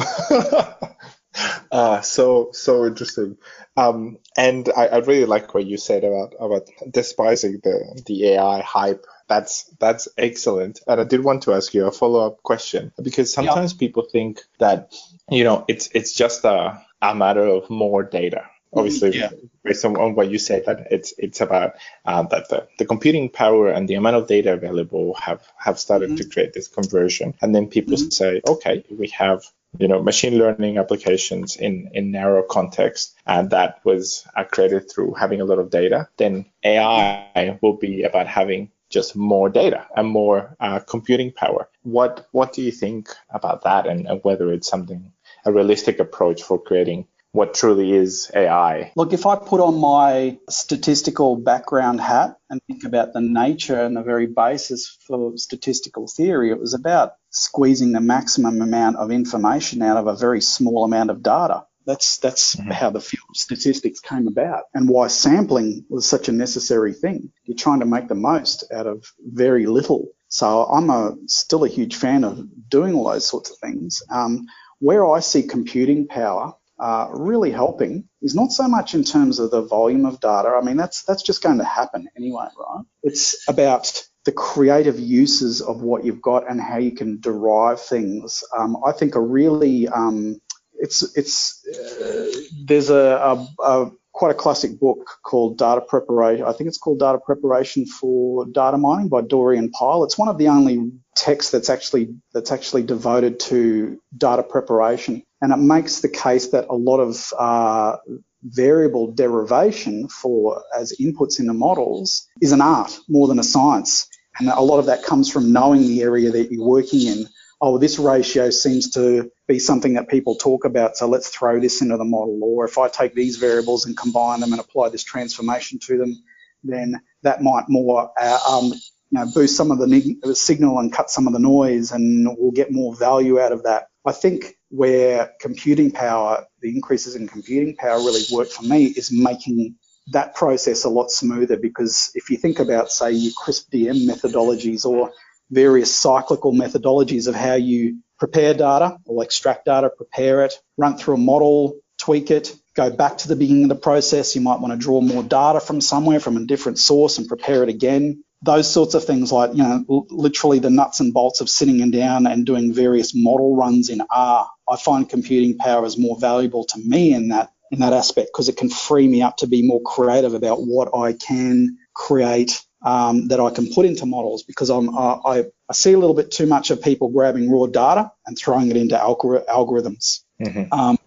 *laughs* uh, so so interesting. Um, and I, I really like what you said about about despising the the AI hype. That's that's excellent. And I did want to ask you a follow up question because sometimes yeah. people think that you know it's it's just a a matter of more data obviously yeah. based on, on, what you said that it's it's about uh, that the, the computing power and the amount of data available have have started mm-hmm. to create this conversion and then people mm-hmm. say okay we have you know machine learning applications in in narrow context and that was uh, created through having a lot of data then ai will be about having just more data and more uh, computing power what what do you think about that and, and whether it's something a realistic approach for creating what truly is AI? Look, if I put on my statistical background hat and think about the nature and the very basis for statistical theory, it was about squeezing the maximum amount of information out of a very small amount of data. That's that's mm-hmm. how the field of statistics came about and why sampling was such a necessary thing. You're trying to make the most out of very little. So I'm a still a huge fan of doing all those sorts of things. Um, where I see computing power really helping is not so much in terms of the volume of data. I mean, that's that's just going to happen anyway, right? It's about the creative uses of what you've got and how you can derive things. Um, I think a really um, it's it's uh, there's a, a, a quite a classic book called Data Preparation. I think it's called Data Preparation for Data Mining by Dorian Pyle. It's one of the only texts that's actually that's actually devoted to data preparation, and it makes the case that a lot of uh, variable derivation for as inputs in the models is an art more than a science, and a lot of that comes from knowing the area that you're working in oh, this ratio seems to be something that people talk about, so let's throw this into the model. Or if I take these variables and combine them and apply this transformation to them, then that might more uh, um, you know, boost some of the signal and cut some of the noise, and we'll get more value out of that. I think where computing power, the increases in computing power really work for me is making that process a lot smoother because if you think about, say, your CRISP-DM methodologies or various cyclical methodologies of how you prepare data or extract data, prepare it, run through a model, tweak it, go back to the beginning of the process. You might want to draw more data from somewhere, from a different source and prepare it again. Those sorts of things like, you know, literally the nuts and bolts of sitting and down and doing various model runs in R. I find computing power is more valuable to me in that in that aspect because it can free me up to be more creative about what I can create um, that I can put into models because I'm, I, I, see a little bit too much of people grabbing raw data and throwing it into algor- algorithms. Mm-hmm. Um,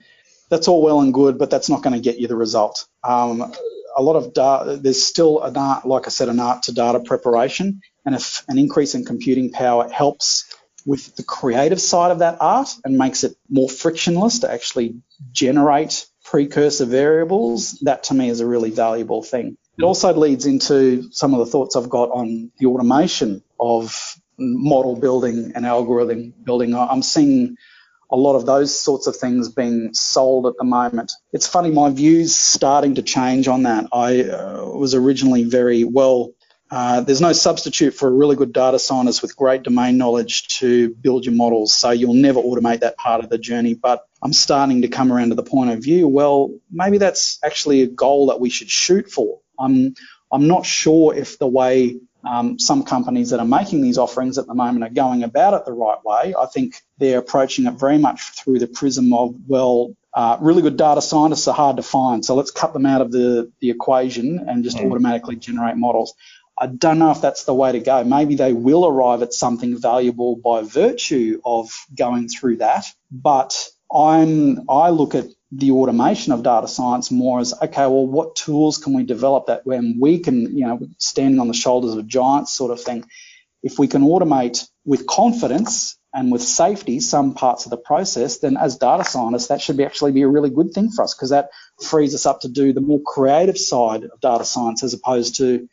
that's all well and good, but that's not going to get you the result. Um, a lot of data, there's still an art, like I said, an art to data preparation, and if an increase in computing power helps with the creative side of that art and makes it more frictionless to actually generate precursor variables, that to me is a really valuable thing. It also leads into some of the thoughts I've got on the automation of model building and algorithm building. I'm seeing a lot of those sorts of things being sold at the moment. It's funny, my views starting to change on that. I uh, was originally very well. Uh, there's no substitute for a really good data scientist with great domain knowledge to build your models. So you'll never automate that part of the journey. But I'm starting to come around to the point of view. Well, maybe that's actually a goal that we should shoot for. I'm I'm not sure if the way um, some companies that are making these offerings at the moment are going about it the right way. I think they're approaching it very much through the prism of well, uh, really good data scientists are hard to find, so let's cut them out of the the equation and just mm. automatically generate models. I don't know if that's the way to go. Maybe they will arrive at something valuable by virtue of going through that, but I'm I look at the automation of data science more as okay, well, what tools can we develop that when we can, you know, standing on the shoulders of giants sort of thing. If we can automate with confidence and with safety some parts of the process, then as data scientists, that should be actually be a really good thing for us because that frees us up to do the more creative side of data science as opposed to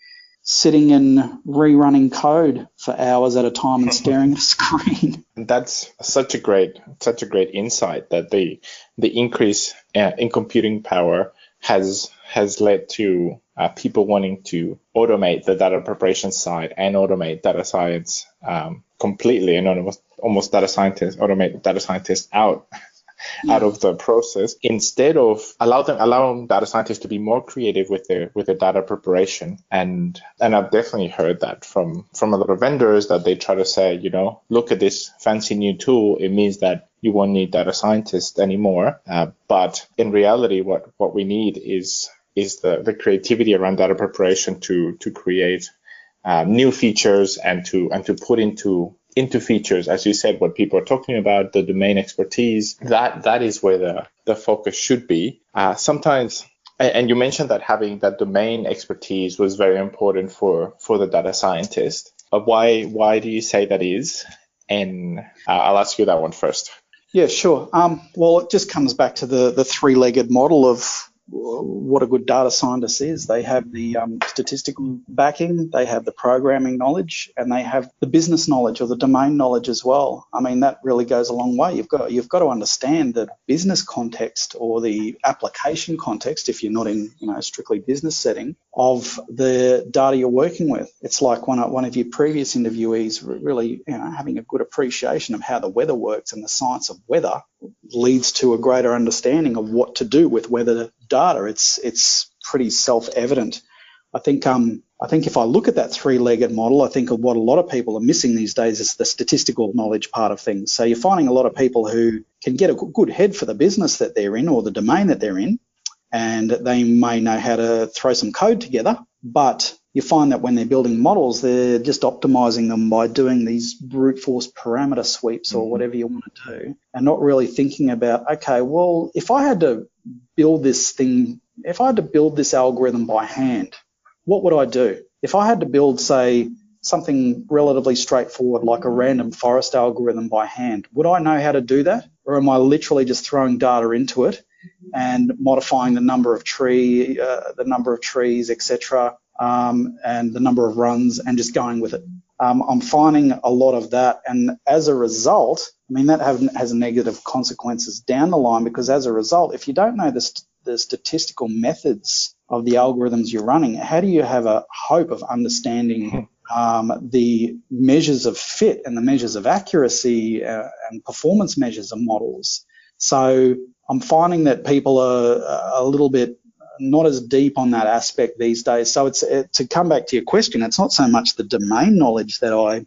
sitting and rerunning code for hours at a time and *laughs* staring at a screen. *laughs* That's such a great, such a great insight that the the increase uh, in computing power has has led to uh, people wanting to automate the data preparation side and automate data science um, completely and almost almost data scientists automate data scientists out out of the process instead of allow them allowing data scientists to be more creative with their with their data preparation. And and I've definitely heard that from from a lot of vendors that they try to say you know look at this fancy new tool. It means that you won't need data scientists anymore. Uh, but in reality, what, what we need is is the, the creativity around data preparation to to create uh, new features and to and to put into into features, as you said, what people are talking about, the domain expertise, that that is where the, the focus should be. Uh, sometimes, and you mentioned that having that domain expertise was very important for for the data scientist. Uh, why why do you say that is? And uh, I'll ask you that one first. Yeah, sure. Um, well, it just comes back to the the three-legged model of what a good data scientist is. They have the um, statistical backing, they have the programming knowledge, and they have the business knowledge or the domain knowledge as well. I mean, that really goes a long way. You've got you've got to understand the business context or the application context if you're not in you know strictly business setting of the data you're working with. It's like one one of your previous interviewees really you know having a good appreciation of how the weather works and the science of weather leads to a greater understanding of what to do with weather data. It's it's pretty self-evident. I think um, I think if I look at that three-legged model, I think what a lot of people are missing these days is the statistical knowledge part of things. So you're finding a lot of people who can get a good head for the business that they're in or the domain that they're in, and they may know how to throw some code together, but you find that when they're building models, they're just optimizing them by doing these brute force parameter sweeps or mm-hmm. whatever you want to do, and not really thinking about, okay, well, if I had to build this thing, if I had to build this algorithm by hand, what would I do? If I had to build, say, something relatively straightforward like a random forest algorithm by hand, would I know how to do that? Or am I literally just throwing data into it and modifying the number of tree, uh, the number of trees, etc., um, and the number of runs and just going with it. Um, I'm finding a lot of that, and as a result, I mean that have, has negative consequences down the line because as a result, if you don't know the, st- the statistical methods of the algorithms you're running, how do you have a hope of understanding um, the measures of fit and the measures of accuracy uh, and performance measures of models? So I'm finding that people are a little bit not as deep on that aspect these days. So it's it, to come back to your question, it's not so much the domain knowledge that I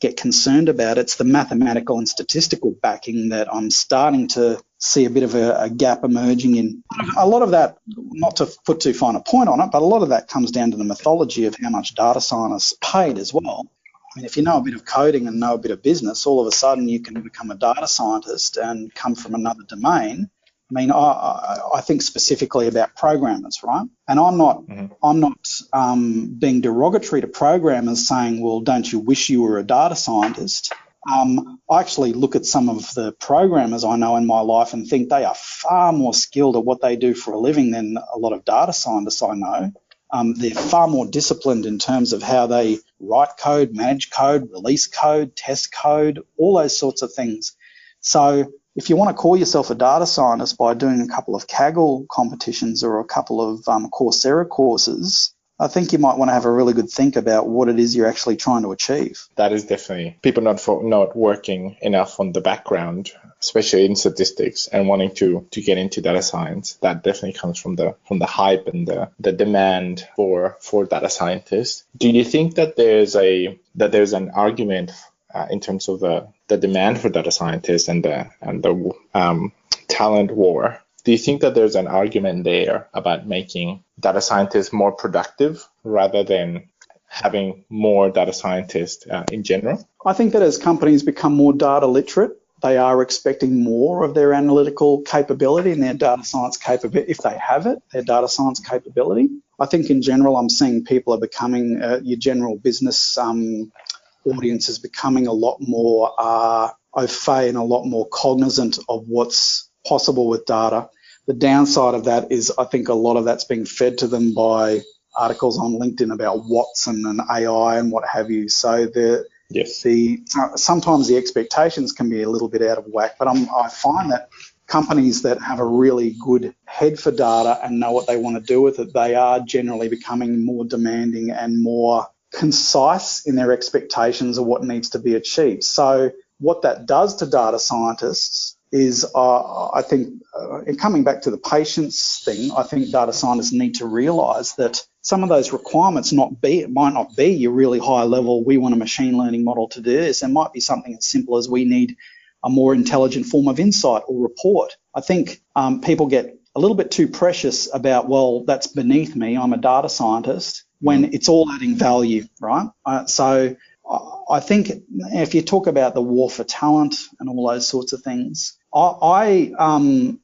get concerned about. It's the mathematical and statistical backing that I'm starting to see a bit of a, a, gap emerging in. A lot of that, not to put too fine a point on it, but a lot of that comes down to the mythology of how much data scientists paid as well. I mean, if you know a bit of coding and know a bit of business, all of a sudden you can become a data scientist and come from another domain I mean, I, I, think specifically about programmers, right? And I'm not, mm-hmm. I'm not um, being derogatory to programmers, saying, "Well, don't you wish you were a data scientist?" Um, I actually look at some of the programmers I know in my life and think they are far more skilled at what they do for a living than a lot of data scientists I know. Um, they're far more disciplined in terms of how they write code, manage code, release code, test code, all those sorts of things. So if you want to call yourself a data scientist by doing a couple of Kaggle competitions or a couple of um, Coursera courses, I think you might want to have a really good think about what it is you're actually trying to achieve. That is definitely people not for, not working enough on the background, especially in statistics, and wanting to to get into data science. That definitely comes from the from the hype and the, the demand for for data scientists. Do you think that there's a that there's an argument uh, in terms of the, the demand for data scientists and the and the um, talent war. Do you think that there's an argument there about making data scientists more productive rather than having more data scientists uh, in general? I think that as companies become more data literate, they are expecting more of their analytical capability and their data science capability, if they have it, their data science capability. I think in general, I'm seeing people are becoming uh, your general business um, audience is becoming a lot more uh, au fait and a lot more cognizant of what's possible with data. The downside of that is I think a lot of that's being fed to them by articles on LinkedIn about Watson and AI and what have you. So the yes. the sometimes the expectations can be a little bit out of whack. But I'm, I find that companies that have a really good head for data and know what they want to do with it, they are generally becoming more demanding and more concise in their expectations of what needs to be achieved. So what that does to data scientists is, uh, I think, uh, coming back to the patience thing, I think data scientists need to realise that some of those requirements not be it might not be your really high level. We want a machine learning model to do this. It might be something as simple as we need a more intelligent form of insight or report. I think um, people get a little bit too precious about, well, that's beneath me. I'm a data scientist when it's all adding value, right? Uh, so I think if you talk about the war for talent and all those sorts of things, I, I um,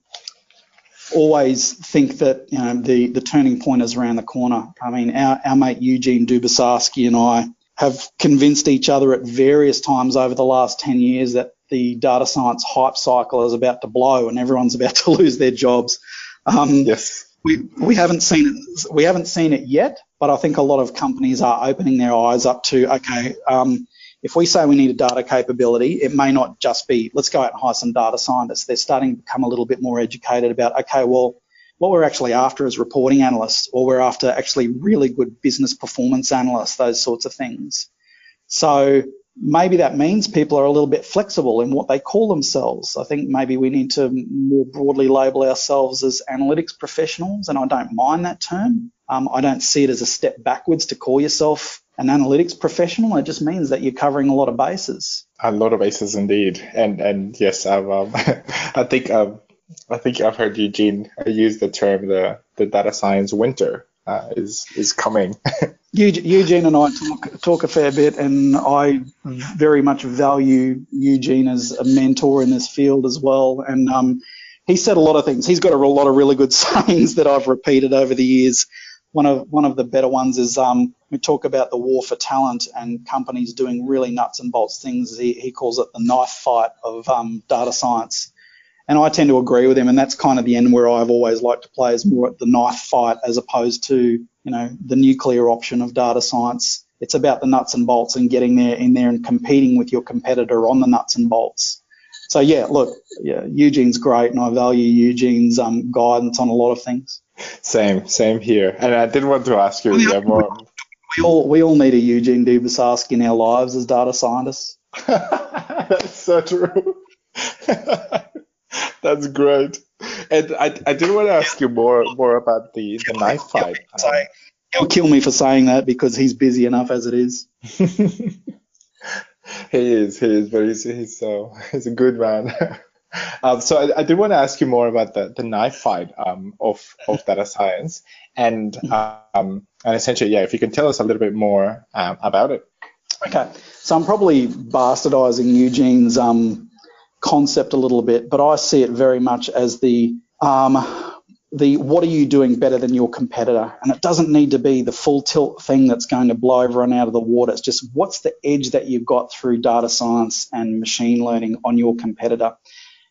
always think that you know the the turning point is around the corner. I mean, our, our mate Eugene Dubossarsky and I have convinced each other at various times over the last 10 years that the data science hype cycle is about to blow and everyone's about to *laughs* lose their jobs. Um, yes. We, we haven't seen it we haven't seen it yet, but I think a lot of companies are opening their eyes up to okay, um, if we say we need a data capability, it may not just be let's go out and hire some data scientists. They're starting to become a little bit more educated about okay, well, what we're actually after is reporting analysts, or we're after actually really good business performance analysts, those sorts of things. So maybe that means people are a little bit flexible in what they call themselves. I think maybe we need to more broadly label ourselves as analytics professionals, and I don't mind that term. Um, I don't see it as a step backwards to call yourself an analytics professional. It just means that you're covering a lot of bases. A lot of bases indeed, and and yes, I've, um, *laughs* I think um, I think I've heard Eugene use the term the the data science winter uh, is is coming. *laughs* Eugene and I talk talk a fair bit, and I very much value Eugene as a mentor in this field as well. And um, he said a lot of things. He's got a lot of really good *laughs* sayings that I've repeated over the years. One of one of the better ones is um, we talk about the war for talent and companies doing really nuts and bolts things. He, he calls it the knife fight of um, data science, and I tend to agree with him. And that's kind of the end where I've always liked to play is more at the knife fight as opposed to you know the nuclear option of data science. It's about the nuts and bolts and getting there in there and competing with your competitor on the nuts and bolts. So yeah, look, yeah, Eugene's great, and I value Eugene's um, guidance on a lot of things. Same, same here. And I did want to ask you yeah, more. We all we all need a Eugene Dubossarsky in our lives as data scientists. *laughs* That's so true. *laughs* That's great. And I, I did want to ask you more more about the, the knife fight. He'll kill me for saying that because he's busy enough as it is. *laughs* he is, he is, but he's he's so *laughs* he's a good man. *laughs* Um, so I, I, did want to ask you more about the, the knife fight um, of, of data science and um, and essentially, yeah, if you can tell us a little bit more um, about it. Okay, so I'm probably bastardizing Eugene's um, concept a little bit, but I see it very much as the um, the what are you doing better than your competitor? And it doesn't need to be the full tilt thing that's going to blow everyone out of the water. It's just what's the edge that you've got through data science and machine learning on your competitor.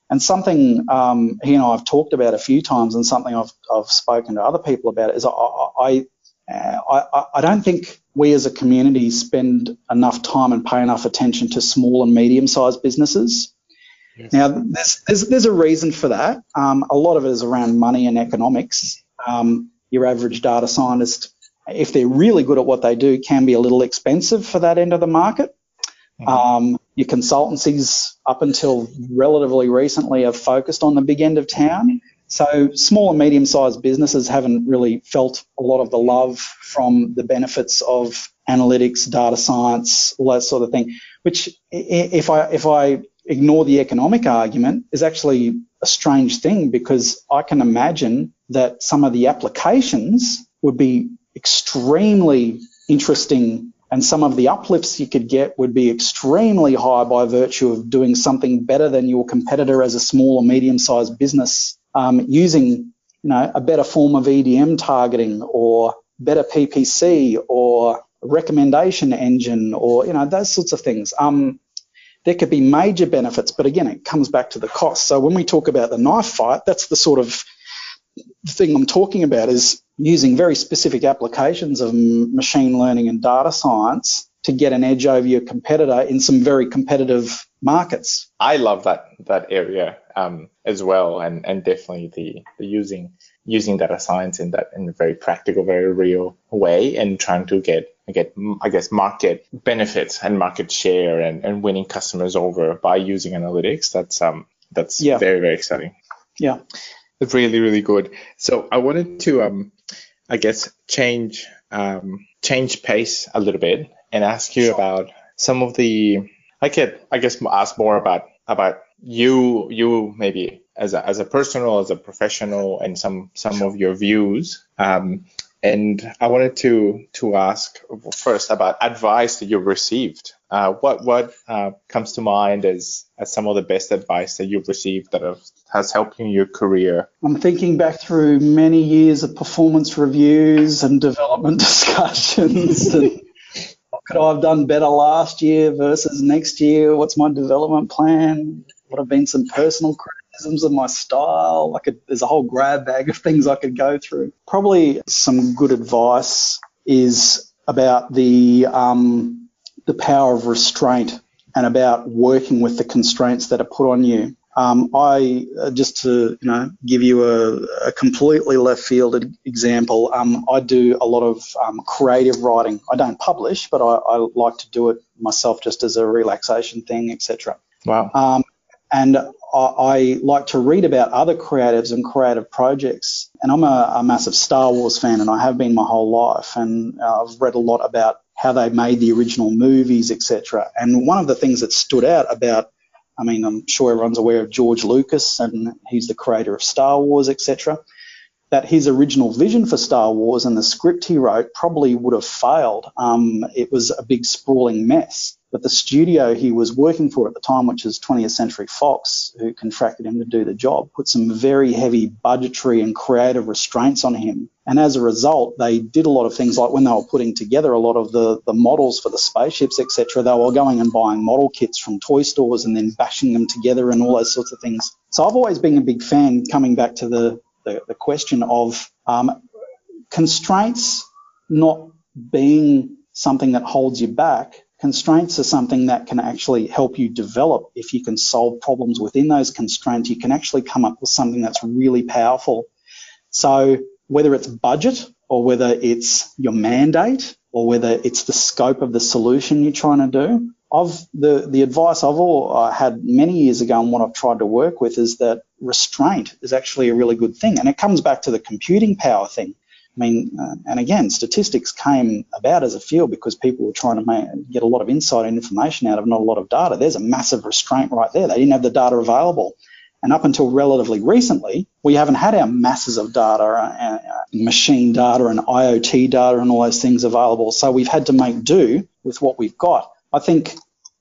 And something um, he and I have talked about a few times, and something I've, I've spoken to other people about is I, I, I, I don't think we as a community spend enough time and pay enough attention to small and medium sized businesses. Yes. Now, there's, there's, there's, a reason for that. Um, a lot of it is around money and economics. Um, your average data scientist, if they're really good at what they do, can be a little expensive for that end of the market. Mm-hmm. Um, your consultancies, up until relatively recently, have focused on the big end of town. So small and medium-sized businesses haven't really felt a lot of the love from the benefits of analytics, data science, all that sort of thing. Which, if I if I ignore the economic argument, is actually a strange thing because I can imagine that some of the applications would be extremely interesting and some of the uplifts you could get would be extremely high by virtue of doing something better than your competitor as a small or medium sized business um, using you know a better form of EDM targeting or better PPC or recommendation engine or you know those sorts of things. Um, there could be major benefits, but again, it comes back to the cost. So when we talk about the knife fight, that's the sort of thing I'm talking about is using very specific applications of machine learning and data science to get an edge over your competitor in some very competitive markets. I love that that area um, as well, and and definitely the, the using using data science in that in a very practical, very real way, and trying to get get I guess market benefits and market share and, and winning customers over by using analytics. That's um that's yeah. very very exciting. Yeah. Really, really good. So I wanted to um I guess, change um, change pace a little bit and ask you about some of the. I could, I guess, ask more about about you, you maybe as a, as a personal, as a professional, and some some of your views. Um, and I wanted to to ask first about advice that you've received. Uh, what what uh, comes to mind as as some of the best advice that you've received that have, has helped you in your career? I'm thinking back through many years of performance reviews and development *laughs* discussions. and what could I have done better last year versus next year? What's my development plan? What have been some personal criticisms of my style? I could, there's a whole grab bag of things I could go through. Probably some good advice is about the um, the power of restraint and about working with the constraints that are put on you. Um, I uh, just to you know give you a, a completely left field example. Um, I do a lot of um, creative writing. I don't publish, but I, I, like to do it myself just as a relaxation thing, etc. Wow. And I, I, like to read about other creatives and creative projects. And I'm a, a, massive Star Wars fan, and I have been my whole life. And uh, I've read a lot about how they made the original movies, etc. And one of the things that stood out about, I mean, I'm sure everyone's aware of George Lucas, and he's the creator of Star Wars, etc. That his original vision for Star Wars and the script he wrote probably would have failed. Um, it was a big sprawling mess. But the studio he was working for at the time, which is 20th Century Fox, who contracted him to do the job, put some very heavy budgetary and creative restraints on him. And as a result, they did a lot of things like when they were putting together a lot of the, the models for the spaceships, etc., they were going and buying model kits from toy stores and then bashing them together and all those sorts of things. So I've always been a big fan, coming back to the, the, the question of um, constraints not being something that holds you back, Constraints are something that can actually help you develop. If you can solve problems within those constraints, you can actually come up with something that's really powerful. So whether it's budget or whether it's your mandate or whether it's the scope of the solution you're trying to do, I've the the advice I've all uh, had many years ago and what I've tried to work with is that restraint is actually a really good thing, and it comes back to the computing power thing. I mean, uh, and again, statistics came about as a field because people were trying to make, get a lot of insight and information out of not a lot of data. There's a massive restraint right there. They didn't have the data available. And up until relatively recently, we haven't had our masses of data, uh, uh machine data and IoT data and all those things available. So we've had to make do with what we've got. I think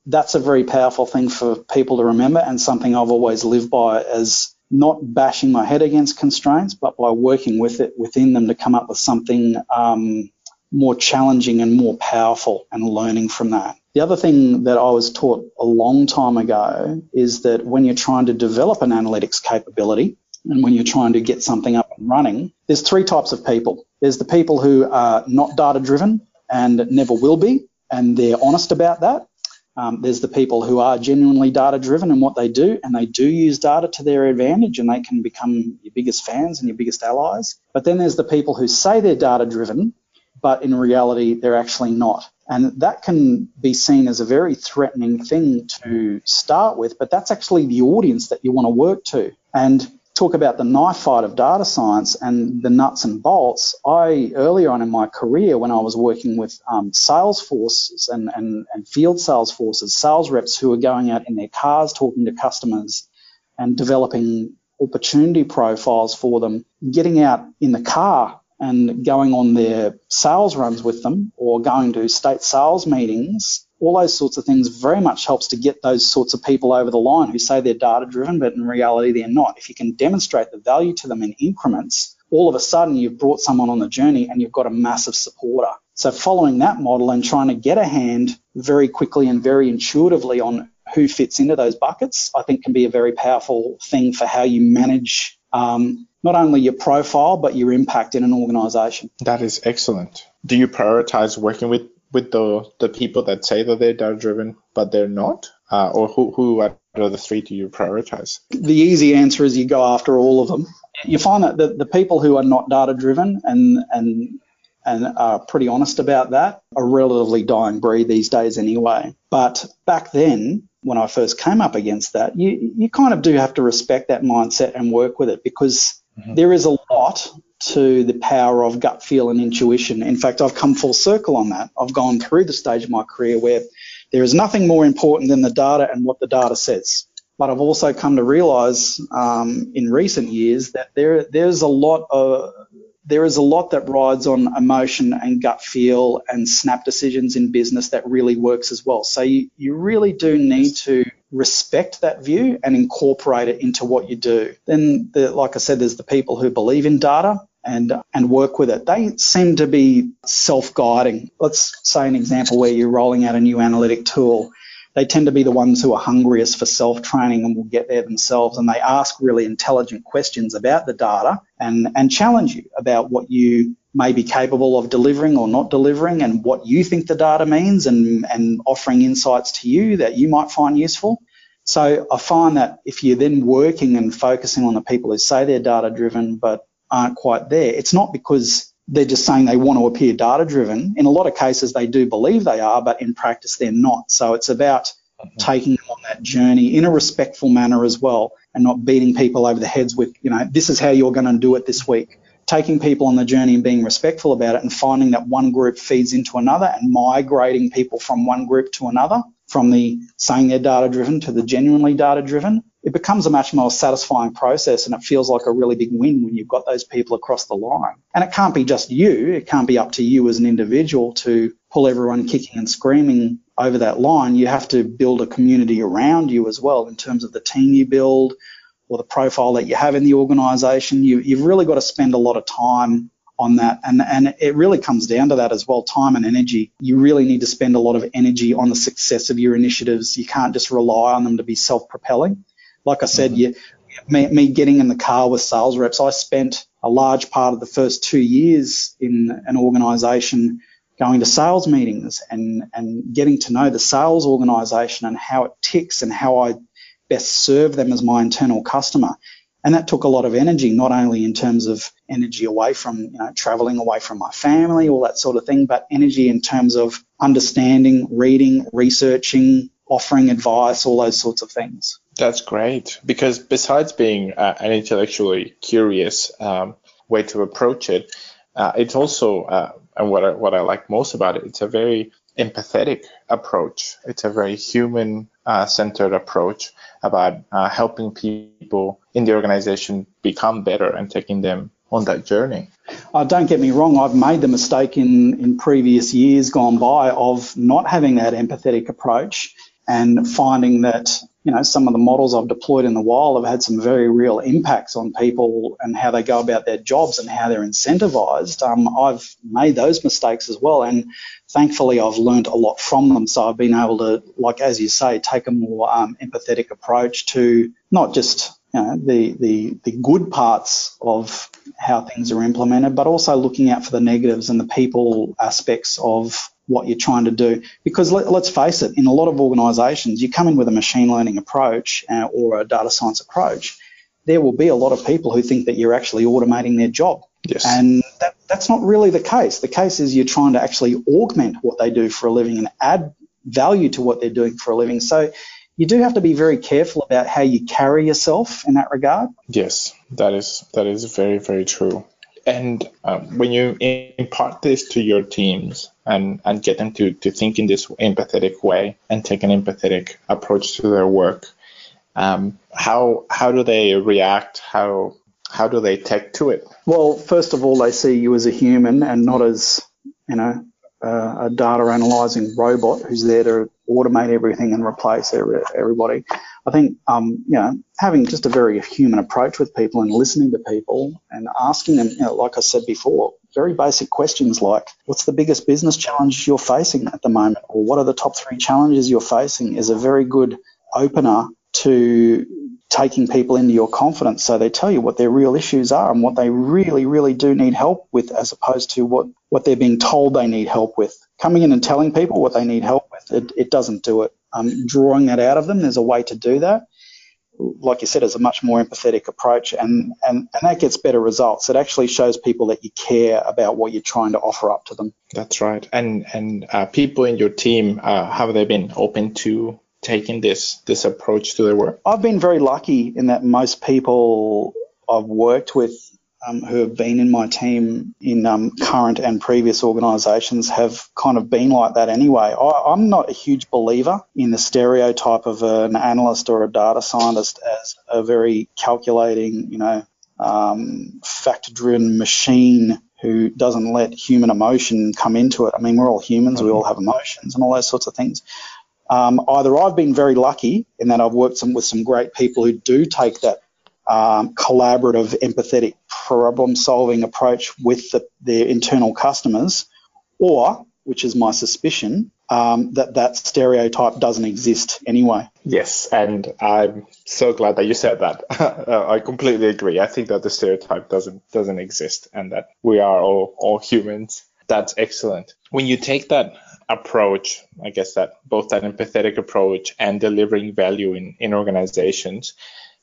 that's a very powerful thing for people to remember and something I've always lived by as not bashing my head against constraints, but by working with it within them to come up with something um, more challenging and more powerful and learning from that. The other thing that I was taught a long time ago is that when you're trying to develop an analytics capability and when you're trying to get something up and running, there's three types of people. There's the people who are not data driven and never will be, and they're honest about that. Um, there's the people who are genuinely data driven in what they do, and they do use data to their advantage, and they can become your biggest fans and your biggest allies. But then there's the people who say they're data driven, but in reality, they're actually not. And that can be seen as a very threatening thing to start with, but that's actually the audience that you want to work to. And talk about the knife fight of data science and the nuts and bolts, I earlier on in my career, when I was working with um, sales forces and, and, and field sales forces, sales reps who were going out in their cars talking to customers and developing opportunity profiles for them, getting out in the car and going on their sales runs with them or going to state sales meetings all those sorts of things very much helps to get those sorts of people over the line who say they're data driven, but in reality they're not. If you can demonstrate the value to them in increments, all of a sudden you've brought someone on the journey and you've got a massive supporter. So following that model and trying to get a hand very quickly and very intuitively on who fits into those buckets, I think can be a very powerful thing for how you manage um, not only your profile but your impact in an organization. That is excellent. Do you prioritize working with with the the people that say that they're data driven but they're not, uh, or who who out of the three do you prioritize? The easy answer is you go after all of them. You find that the, the people who are not data driven and and and are pretty honest about that are relatively dying breed these days anyway. But back then, when I first came up against that, you you kind of do have to respect that mindset and work with it because mm-hmm. there is a lot to the power of gut feel and intuition. In fact, I've come full circle on that. I've gone through the stage of my career where there is nothing more important than the data and what the data says. But I've also come to realise um, in recent years that there there's a lot of there is a lot that rides on emotion and gut feel and snap decisions in business that really works as well. So you, you really do need to respect that view and incorporate it into what you do. Then, the, like I said, there's the people who believe in data and and work with it. They seem to be self-guiding. Let's say an example where you're rolling out a new analytic tool they tend to be the ones who are hungriest for self training and will get there themselves. And they ask really intelligent questions about the data and, and challenge you about what you may be capable of delivering or not delivering and what you think the data means and, and offering insights to you that you might find useful. So I find that if you're then working and focusing on the people who say they're data driven but aren't quite there, it's not because they're just saying they want to appear data driven. In a lot of cases, they do believe they are, but in practice, they're not. So it's about mm-hmm. taking them on that journey in a respectful manner as well and not beating people over the heads with, you know, this is how you're going to do it this week. Taking people on the journey and being respectful about it and finding that one group feeds into another and migrating people from one group to another, from the saying they're data driven to the genuinely data driven it becomes a much more satisfying process and it feels like a really big win when you've got those people across the line. And it can't be just you, it can't be up to you as an individual to pull everyone kicking and screaming over that line. You have to build a community around you as well in terms of the team you build or the profile that you have in the organization. You, you've really got to spend a lot of time on that. And, and it really comes down to that as well time and energy. You really need to spend a lot of energy on the success of your initiatives. You can't just rely on them to be self propelling. Like I said, mm-hmm. you, me, me getting in the car with sales reps, I spent a large part of the first two years in an organisation going to sales meetings and, and getting to know the sales organisation and how it ticks and how I best serve them as my internal customer. And that took a lot of energy, not only in terms of energy away from, you know, traveling away from my family, all that sort of thing, but energy in terms of understanding, reading, researching, offering advice, all those sorts of things. That's great because besides being uh, an intellectually curious um, way to approach it, uh, it's also uh, and what I, what I like most about it, it's a very empathetic approach. It's a very human centered approach about uh, helping people in the organization become better and taking them on that journey. Uh, don't get me wrong, I've made the mistake in, in previous years gone by of not having that empathetic approach and finding that you know some of the models I've deployed in the wild have had some very real impacts on people and how they go about their jobs and how they're incentivized. Um, I've made those mistakes as well, and thankfully I've learned a lot from them. So I've been able to, like as you say, take a more um, empathetic approach to not just you know, the, the the good parts of how things are implemented, but also looking out for the negatives and the people aspects of what you're trying to do. Because let, us face it, in a lot of organisations, you come in with a machine learning approach uh, or a data science approach, there will be a lot of people who think that you're actually automating their job. Yes. And that, that's not really the case. The case is you're trying to actually augment what they do for a living and add value to what they're doing for a living. So you do have to be very careful about how you carry yourself in that regard. Yes, that is that is very very true. And um, when you impart this to your teams and, and get them to, to think in this empathetic way and take an empathetic approach to their work, um, how how do they react? How how do they take to it? Well, first of all, they see you as a human and not as you know uh, a data analyzing robot who's there to automate everything and replace every, everybody. I think, um, you know, having just a very human approach with people and listening to people and asking them, you know, like I said before, very basic questions like, what's the biggest business challenge you're facing at the moment? Or what are the top three challenges you're facing is a very good opener to taking people into your confidence so they tell you what their real issues are and what they really, really do need help with as opposed to what, what they're being told they need help with. Coming in and telling people what they need help with, it, it doesn't do it. Um, drawing that out of them, there's a way to do that. Like you said, is a much more empathetic approach and, and, and that gets better results. It actually shows people that you care about what you're trying to offer up to them. That's right. And, and uh, people in your team, uh, have they been open to taking this this approach to their work? I've been very lucky in that most people I've worked with um, who have been in my team in um, current and previous organisations have kind of been like that anyway. I, am not a huge believer in the stereotype of an analyst or a data scientist as a very calculating, you know, um, fact-driven machine who doesn't let human emotion come into it. I mean, we're all humans, we all have emotions and all those sorts of things. Um, either I've been very lucky in that I've worked some, with some great people who do take that um, collaborative, empathetic, problem-solving approach with the, their internal customers, or, which is my suspicion, um, that that stereotype doesn't exist anyway. Yes, and I'm so glad that you said that. *laughs* uh, I completely agree. I think that the stereotype doesn't doesn't exist, and that we are all all humans. That's excellent. When you take that approach, I guess that both that empathetic approach and delivering value in, in organizations,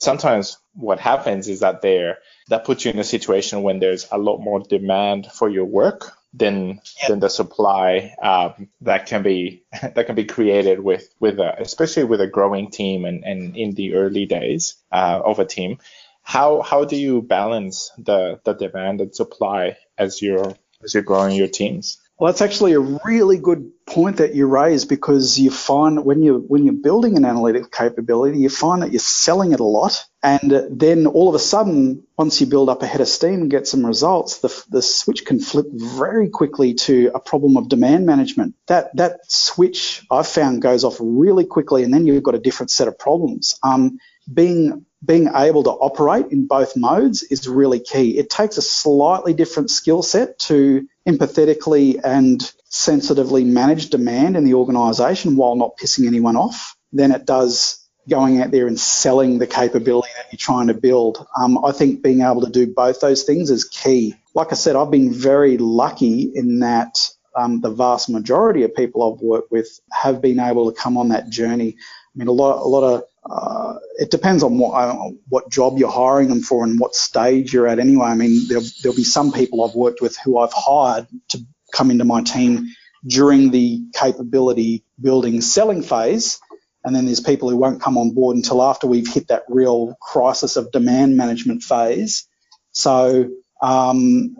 sometimes what happens is that there that puts you in a situation when there's a lot more demand for your work than yep. than the supply um, that can be *laughs* that can be created with with a, especially with a growing team and, and in the early days uh, of a team. How how do you balance the the demand and supply as you're as you're growing your teams? Well, that's actually a really good point that you raise because you find when you when you're building an analytic capability, you find that you're selling it a lot, and then all of a sudden, once you build up a head of steam and get some results, the the switch can flip very quickly to a problem of demand management. That that switch I've found goes off really quickly, and then you've got a different set of problems. Um, being being able to operate in both modes is really key. It takes a slightly different skill set to empathetically and sensitively manage demand in the organisation while not pissing anyone off than it does going out there and selling the capability that you're trying to build. Um, I think being able to do both those things is key. Like I said, I've been very lucky in that um, the vast majority of people I've worked with have been able to come on that journey. I mean, a lot, a lot of uh, it depends on what uh, what job you're hiring them for and what stage you're at. Anyway, I mean, there'll, there'll be some people I've worked with who I've hired to come into my team during the capability building selling phase, and then there's people who won't come on board until after we've hit that real crisis of demand management phase. So um,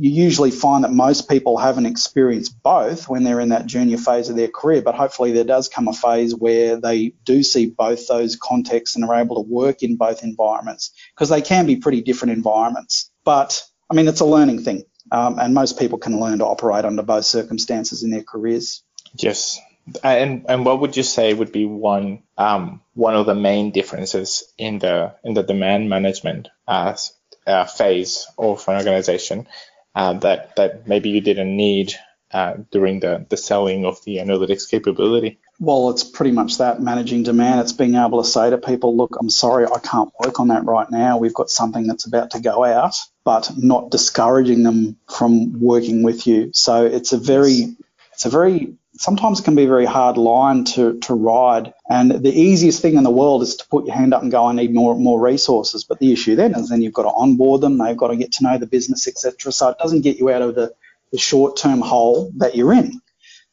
you usually find that most people haven't experienced both when they're in that junior phase of their career, but hopefully there does come a phase where they do see both those contexts and are able to work in both environments because they can be pretty different environments. But I mean, it's a learning thing, um, and most people can learn to operate under both circumstances in their careers. Yes. And and what would you say would be one um, one of the main differences in the in the demand management uh, uh, phase of an organization uh, that that maybe you didn't need uh, during the, the selling of the analytics capability? Well, it's pretty much that managing demand. It's being able to say to people, look, I'm sorry, I can't work on that right now. We've got something that's about to go out, but not discouraging them from working with you. So it's a very, it's a very sometimes it can be a very hard line to, to ride. And the easiest thing in the world is to put your hand up and go, I need more more resources. But the issue then is then you've got to onboard them, they've got to get to know the business, etc. So it doesn't get you out of the, the short term hole that you're in.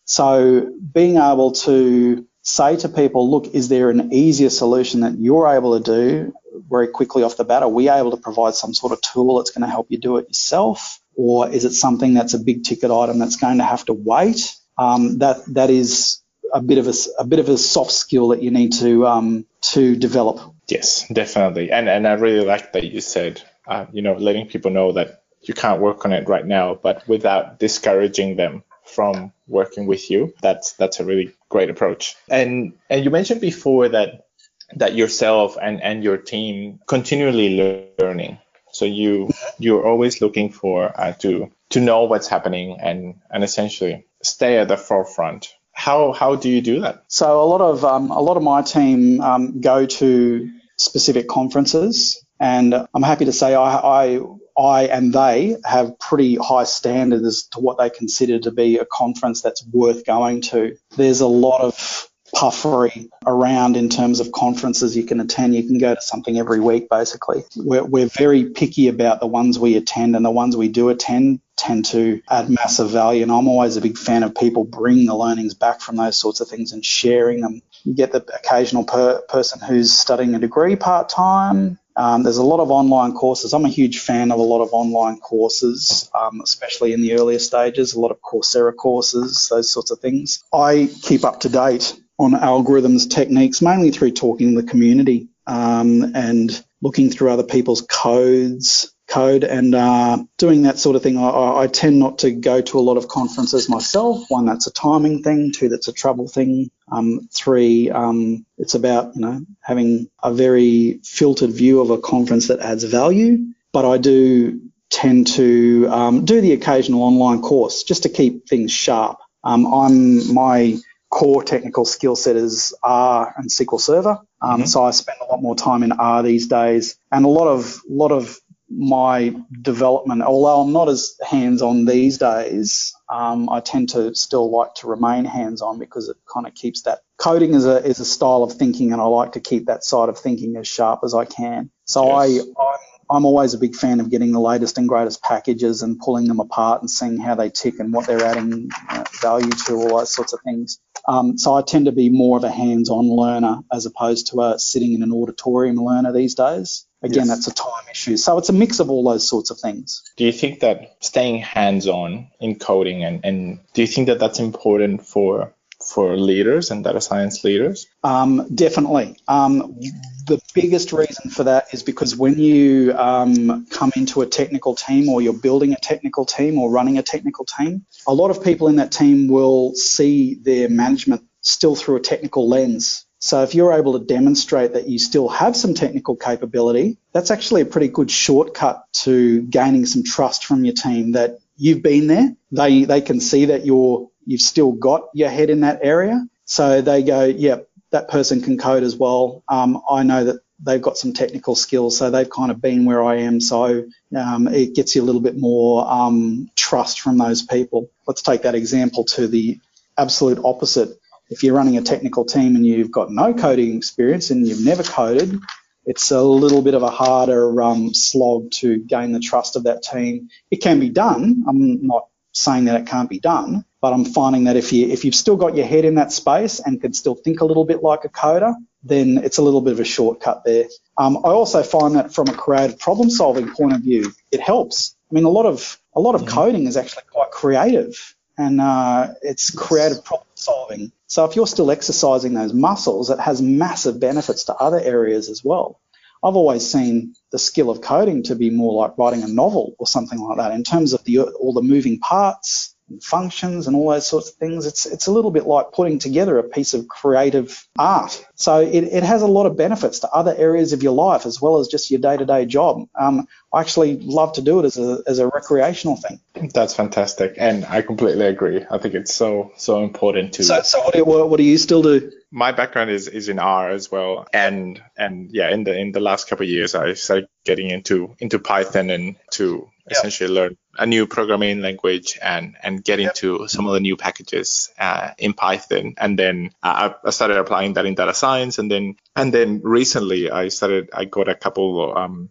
So being able to say to people, look, is there an easier solution that you're able to do very quickly off the bat? Are we able to provide some sort of tool that's going to help you do it yourself? Or is it something that's a big ticket item that's going to have to wait? Um, that that is a bit of a, a bit of a soft skill that you need to um, to develop. Yes, definitely, and and I really like that you said, uh, you know, letting people know that you can't work on it right now, but without discouraging them from working with you. That's that's a really great approach. And and you mentioned before that that yourself and and your team continually learning. So you you're always looking for uh, to to know what's happening and and essentially stay at the forefront. How how do you do that? So a lot of um, a lot of my team um, go to specific conferences, and I'm happy to say I, I I and they have pretty high standards to what they consider to be a conference that's worth going to. There's a lot of puffery around in terms of conferences you can attend. You can go to something every week, basically. We're, we're very picky about the ones we attend, and the ones we do attend tend to add massive value. And I'm always a big fan of people bringing the learnings back from those sorts of things and sharing them. You get the occasional per- person who's studying a degree part time Um, there's a lot of online courses. I'm a huge fan of a lot of online courses, um, especially in the earlier stages, a lot of Coursera courses, those sorts of things. I keep up to date on algorithms, techniques, mainly through talking to the community um, and looking through other people's codes, code and uh, doing that sort of thing. I, I, tend not to go to a lot of conferences myself. One, that's a timing thing. Two, that's a travel thing. Um, three, um, it's about you know having a very filtered view of a conference that adds value. But I do tend to um, do the occasional online course just to keep things sharp. Um, I'm my core technical skill set is R and SQL Server. Um, mm-hmm. So I spend a lot more time in R these days, and a lot of lot of my development, although I'm not as hands on these days, um, I tend to still like to remain hands on because it kind of keeps that coding is a is a style of thinking, and I like to keep that side of thinking as sharp as I can. So yes. I I'm, I'm always a big fan of getting the latest and greatest packages and pulling them apart and seeing how they tick and what they're adding uh, value to, all those sorts of things. Um, so I tend to be more of a hands-on learner as opposed to a sitting in an auditorium learner these days. Again, yes. that's a time issue. So it's a mix of all those sorts of things. Do you think that staying hands-on in coding and, and do you think that that's important for for leaders and data science leaders? Um, definitely. Um, the biggest reason for that is because when you um, come into a technical team or you're building a technical team or running a technical team, a lot of people in that team will see their management still through a technical lens. So if you're able to demonstrate that you still have some technical capability, that's actually a pretty good shortcut to gaining some trust from your team that you've been there. They they can see that you're you've still got your head in that area. So they go, yep, that person can code as well. Um, I know that they've got some technical skills, so they've kind of been where I am. So um, it gets you a little bit more um, trust from those people. Let's take that example to the absolute opposite if you're running a technical team and you've got no coding experience and you've never coded, it's a little bit of a harder um, slog to gain the trust of that team. It can be done. I'm not saying that it can't be done, but I'm finding that if you if you've still got your head in that space and can still think a little bit like a coder, then it's a little bit of a shortcut there. Um, I also find that from a creative problem solving point of view, it helps. I mean, a lot of a lot of mm-hmm. coding is actually quite creative, and uh, it's creative problem solving. So if you're still exercising those muscles, it has massive benefits to other areas as well. I've always seen the skill of coding to be more like writing a novel or something like that in terms of the all the moving parts and functions and all those sorts of things. It's it's a little bit like putting together a piece of creative art. So it, it has a lot of benefits to other areas of your life as well as just your day to day job. Um, I actually love to do it as a as a recreational thing. That's fantastic, and I completely agree. I think it's so so important to. So so what do, what, what do you still do? My background is, is in R as well, and and yeah, in the in the last couple of years, I started getting into into Python and to yep. essentially learn a new programming language and and get yep. into some of the new packages uh, in Python. And then uh, I started applying that in data science, and then and then recently I started I got a couple um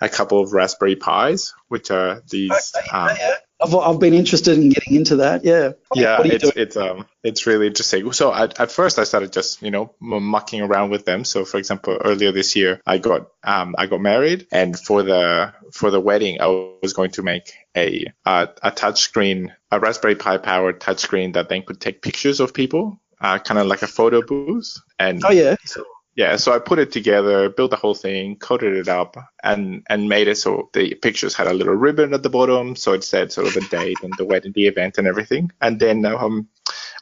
a couple of Raspberry Pis, which are these. Okay. Um, yeah. I've, I've been interested in getting into that. Yeah. Yeah, it's doing? it's um it's really interesting. So at, at first I started just you know mucking around with them. So for example, earlier this year I got um I got married, and for the for the wedding I was going to make a a, a touchscreen a Raspberry Pi powered touchscreen that then could take pictures of people, uh, kind of like a photo booth. And oh yeah. So, yeah, so I put it together, built the whole thing, coded it up, and and made it so the pictures had a little ribbon at the bottom, so it said sort of the date and the wedding, the event, and everything. And then um,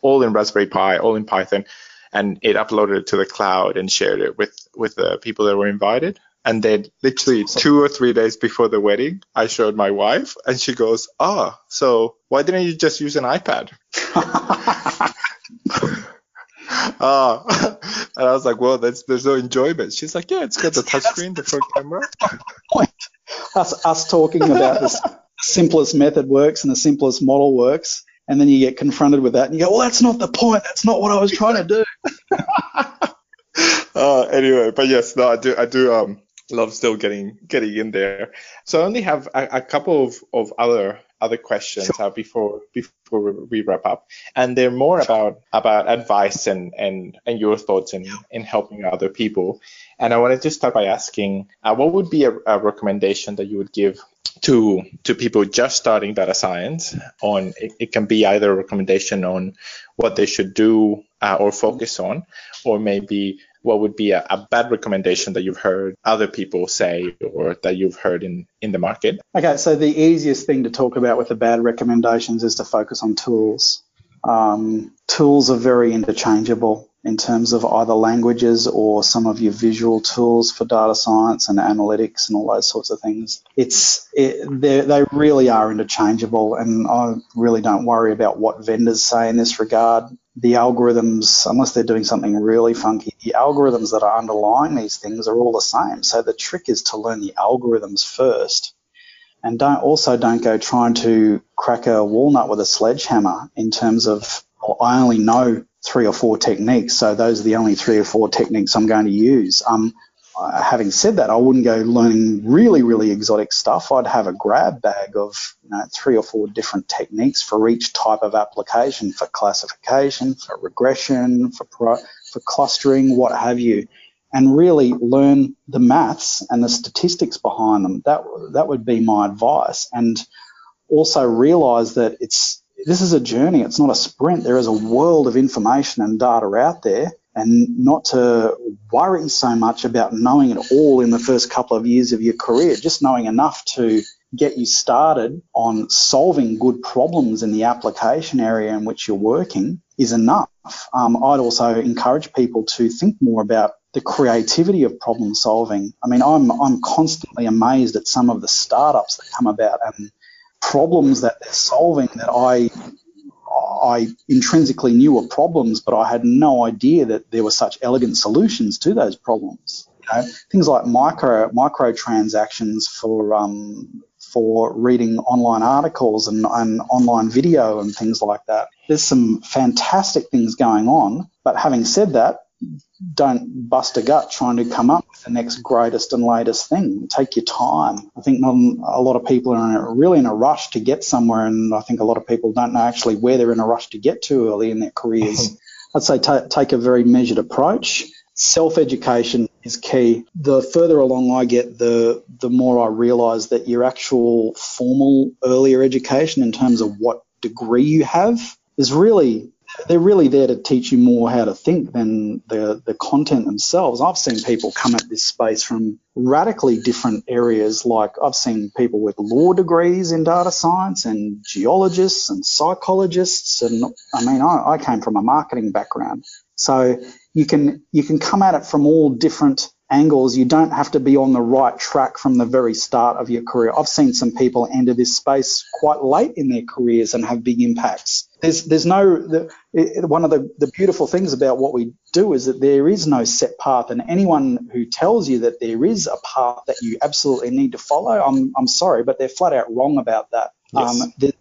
all in Raspberry Pi, all in Python, and it uploaded it to the cloud and shared it with with the people that were invited. And then literally two or three days before the wedding, I showed my wife, and she goes, "Ah, oh, so why didn't you just use an iPad?" Uh, *laughs* *laughs* and I was like, well, there's there's no enjoyment. She's like, yeah, it's got the touchscreen, the front camera. *laughs* us us talking about the simplest method works and the simplest model works, and then you get confronted with that, and you go, well, that's not the point. That's not what I was trying to do. *laughs* uh, anyway, but yes, no, I do I do um love still getting getting in there. So I only have a, a couple of, of other other questions sure. uh, before before we wrap up, and they're more about about advice and and and your thoughts in in helping other people. And I wanted to start by asking, uh, what would be a, a, recommendation that you would give to to people just starting data science? On it, it can be either a recommendation on what they should do uh, or focus on, or maybe what would be a, a, bad recommendation that you've heard other people say or that you've heard in, in the market? Okay, so the easiest thing to talk about with the bad recommendations is to focus on tools. Um, tools are very interchangeable in terms of either languages or some of your visual tools for data science and analytics and all those sorts of things. It's it, they really are interchangeable, and I really don't worry about what vendors say in this regard. The algorithms, unless they're doing something really funky, the algorithms that are underlying these things are all the same. So the trick is to learn the algorithms first and don't also don't go trying to crack a walnut with a sledgehammer in terms of well, I only know three or four techniques, so those are the only three or four techniques I'm going to use. Um, uh, having said that, I wouldn't go learning really, really exotic stuff. I'd have a grab bag of you know, three or four different techniques for each type of application, for classification, for regression, for pro- for clustering, what have you and really learn the maths and the statistics behind them. That that would be my advice, and also realize that it's this is a journey. It's not a sprint. There is a world of information and data out there, and not to worry so much about knowing it all in the first couple of years of your career. Just knowing enough to get you started on solving good problems in the application area in which you're working is enough. Um, I'd also encourage people to think more about the creativity of problem solving. I mean, I'm I'm constantly amazed at some of the startups that come about and problems that they're solving that I I intrinsically knew were problems, but I had no idea that there were such elegant solutions to those problems. You know, things like micro micro transactions for um, for reading online articles and, and online video and things like that. There's some fantastic things going on, but having said that, don't bust a gut trying to come up with the next greatest and latest thing. Take your time. I think not a lot of people are in a, really in a rush to get somewhere, and I think a lot of people don't know actually where they're in a rush to get to early in their careers. Mm-hmm. I'd say t- take a very measured approach. Self education is key. The further along I get, the the more I realise that your actual formal earlier education, in terms of what degree you have, is really they're really there to teach you more how to think than the, the content themselves. I've seen people come at this space from radically different areas. Like I've seen people with law degrees in data science and geologists and psychologists. And I mean, I, I came from a marketing background. So you can, you can come at it from all different angles. You don't have to be on the right track from the very start of your career. I've seen some people enter this space quite late in their careers and have big impacts. There's, there's no, the, one of the, the beautiful things about what we do is that there is no set path and anyone who tells you that there is a path that you absolutely need to follow, I'm, I'm sorry, but they're flat out wrong about that. Yes. Um, there's,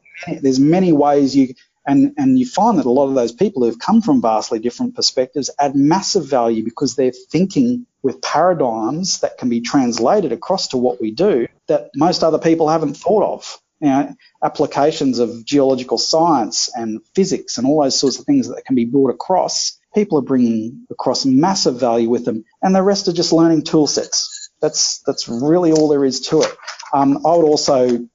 there's many ways you, and, and you find that a lot of those people who've come from vastly different perspectives add massive value because they're thinking with paradigms that can be translated across to what we do that most other people haven't thought of. You know, applications of geological science and physics and all those sorts of things that can be brought across. People are bringing across massive value with them, and the rest are just learning tool sets. That's that's really all there is to it. Um, I would also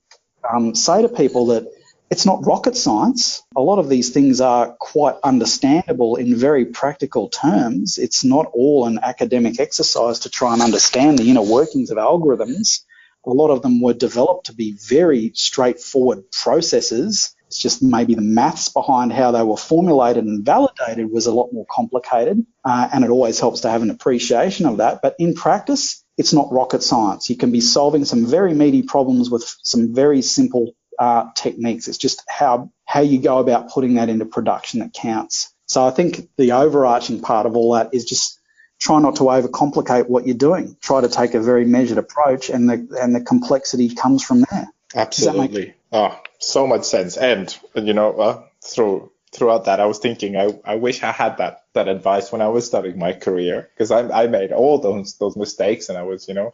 um, say to people that it's not rocket science. A lot of these things are quite understandable in very practical terms. It's not all an academic exercise to try and understand the inner workings of algorithms. A lot of them were developed to be very straightforward processes. It's just maybe the maths behind how they were formulated and validated was a lot more complicated, uh, and it always helps to have an appreciation of that. But in practice, it's not rocket science. You can be solving some very meaty problems with some very simple uh, techniques. It's just how how you go about putting that into production that counts. So I think the overarching part of all that is just try not to overcomplicate what you're doing. Try to take a very measured approach, and the and the complexity comes from there. Absolutely. Oh, so much sense. And you know, uh, through throughout that, I was thinking, I, I wish I had that that advice when I was starting my career because I I made all those those mistakes, and I was you know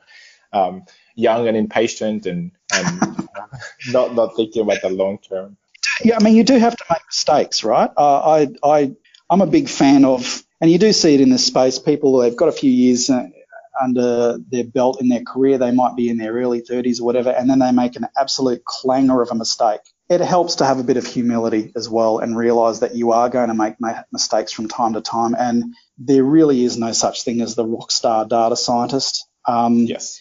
um, young and impatient and, and *laughs* not not thinking about the long term. Yeah, I mean, you do have to make mistakes, right? Uh, I I I'm a big fan of, and you do see it in this space. People they've got a few years uh, under their belt in their career. They might be in their early 30s or whatever, and then they make an absolute clanger of a mistake. It helps to have a bit of humility as well and realize that you are going to make mistakes from time to time. And there really is no such thing as the rock star data scientist. Um, yes.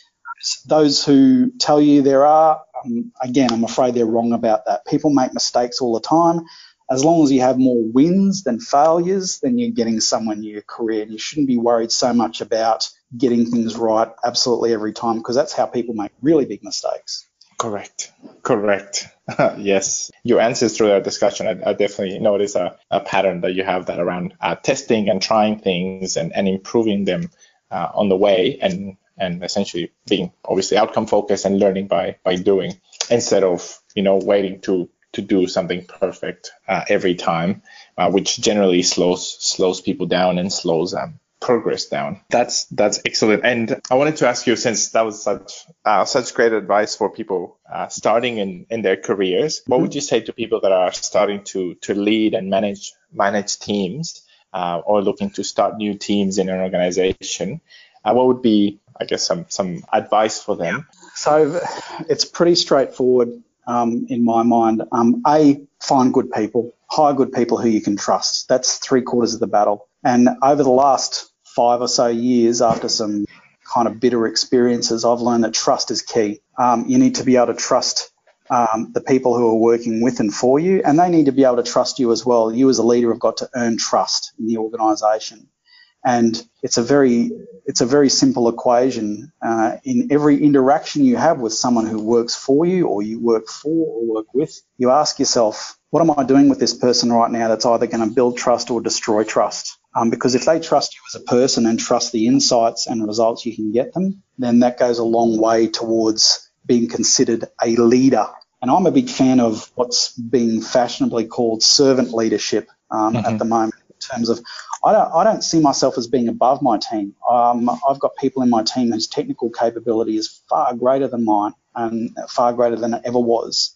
Those who tell you there are, um, again, I'm afraid they're wrong about that. People make mistakes all the time as long as you have more wins than failures, then you're getting somewhere in your career. And you shouldn't be worried so much about getting things right absolutely every time because that's how people make really big mistakes. Correct. Correct. *laughs* yes. Your answers through our discussion, I, I definitely notice a, a, pattern that you have that around uh, testing and trying things and, and improving them uh, on the way and, and essentially being obviously outcome focused and learning by, by doing instead of, you know, waiting to to do something perfect uh, every time, uh, which generally slows slows people down and slows um, progress down. That's that's excellent. And I wanted to ask you, since that was such uh, such great advice for people uh, starting in, in their careers, what would you say to people that are starting to to lead and manage manage teams uh, or looking to start new teams in an organization? Uh, what would be, I guess, some some advice for them? So it's pretty straightforward um, in my mind. Um, a, find good people, hire good people who you can trust. That's three quarters of the battle. And over the last five or so years, after some kind of bitter experiences, I've learned that trust is key. Um, you need to be able to trust um, the people who are working with and for you, and they need to be able to trust you as well. You as a leader have got to earn trust in the organisation. And it's a very it's a very simple equation. Uh, in every interaction you have with someone who works for you, or you work for, or work with, you ask yourself, what am I doing with this person right now that's either going to build trust or destroy trust? Um, because if they trust you as a person and trust the insights and results you can get them, then that goes a long way towards being considered a leader. And I'm a big fan of what's being fashionably called servant leadership um, mm-hmm. at the moment in terms of I don't, I don't see myself as being above my team. Um, I've got people in my team whose technical capability is far greater than mine and far greater than it ever was.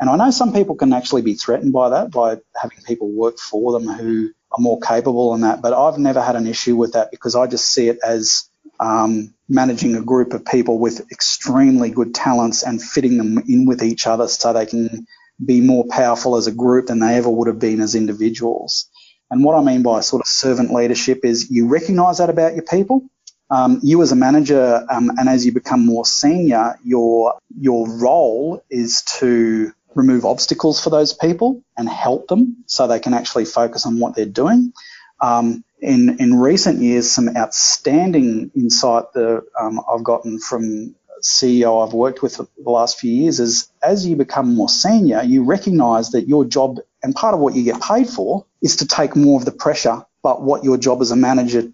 And I know some people can actually be threatened by that, by having people work for them who are more capable than that. But I've never had an issue with that because I just see it as um, managing a group of people with extremely good talents and fitting them in with each other so they can be more powerful as a group than they ever would have been as individuals. And what I mean by sort of servant leadership is you recognize that about your people. Um, you as a manager, um, and as you become more senior, your your role is to remove obstacles for those people and help them so they can actually focus on what they're doing. Um, in in recent years, some outstanding insight that um, I've gotten from CEO I've worked with the last few years is as you become more senior, you recognize that your job and part of what you get paid for is to take more of the pressure. But what your job as a manager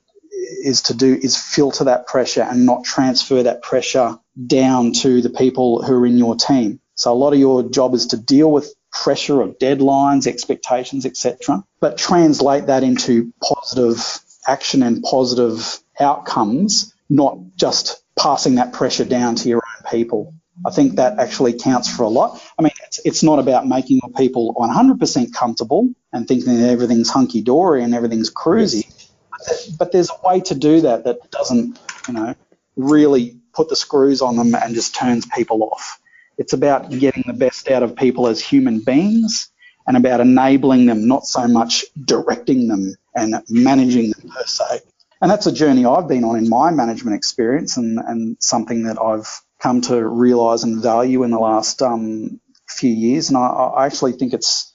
is to do is filter that pressure and not transfer that pressure down to the people who are in your team. So a lot of your job is to deal with pressure of deadlines, expectations, etc., but translate that into positive action and positive outcomes, not just passing that pressure down to your own people. I think that actually counts for a lot. I mean, it's, it's not about making people 100% comfortable and thinking that everything's hunky dory and everything's cruisy. Yes. But there's a way to do that that doesn't, you know, really put the screws on them and just turns people off. It's about getting the best out of people as human beings and about enabling them, not so much directing them and managing them per se. And that's a journey I've been on in my management experience and, and something that I've come to realize and value in the last um, few years. And I, I, actually think it's,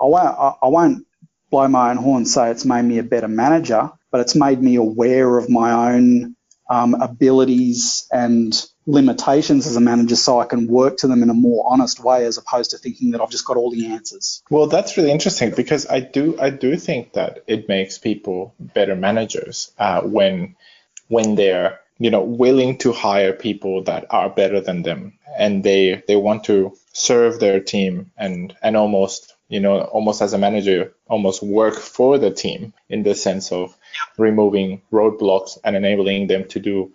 I won't, I won't blow my own horn say it's made me a better manager, but it's made me aware of my own um, abilities and limitations as a manager so I can work to them in a more honest way as opposed to thinking that I've just got all the answers. Well, that's really interesting because I do I do think that it makes people better managers uh, when when they're you know willing to hire people that are better than them and they they want to serve their team and and almost you know almost as a manager almost work for the team in the sense of removing roadblocks and enabling them to do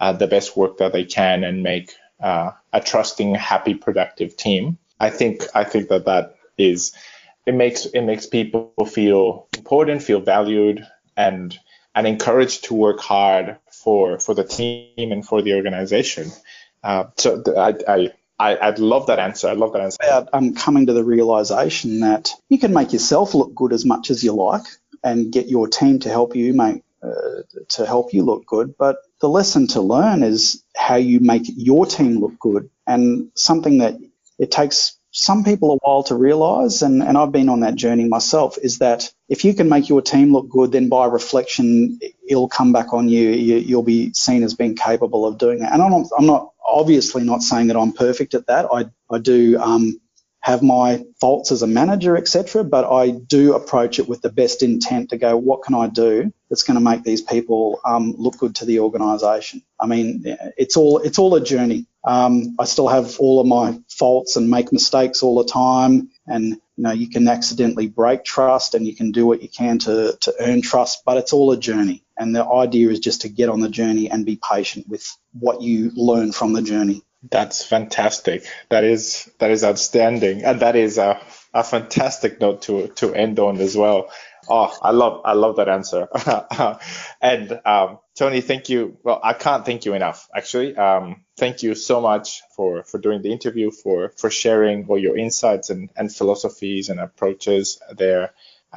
uh, the best work that they can and make uh, a trusting happy productive team i think i think that that is it makes it makes people feel important feel valued and and encouraged to work hard for for the team and for the organization. Uh, so I, I I, would love that answer. I love that answer. About um, coming to the realization that you can make yourself look good as much as you like, and get your team to help you make uh, to help you look good. But the lesson to learn is how you make your team look good, and something that it takes some people a while to realize, and, and I've been on that journey myself, is that if you can make your team look good, then by reflection, it'll come back on you. you will be seen as being capable of doing it. And I'm not, I'm not obviously not saying that I'm perfect at that. I, I do um, have my faults as a manager, etc. But I do approach it with the best intent to go, what can I do that's going to make these people um, look good to the organisation? I mean, it's all it's all a journey. Um, I still have all of my faults and make mistakes all the time, and you know you can accidentally break trust, and you can do what you can to to earn trust, but it's all a journey. And the idea is just to get on the journey and be patient with what you learn from the journey. That's fantastic. That is that is outstanding, and that is a, a fantastic note to to end on as well. Oh, I love I love that answer. *laughs* and um, Tony, thank you. Well, I can't thank you enough. Actually, um, thank you so much for for doing the interview, for for sharing all your insights and and philosophies and approaches. They're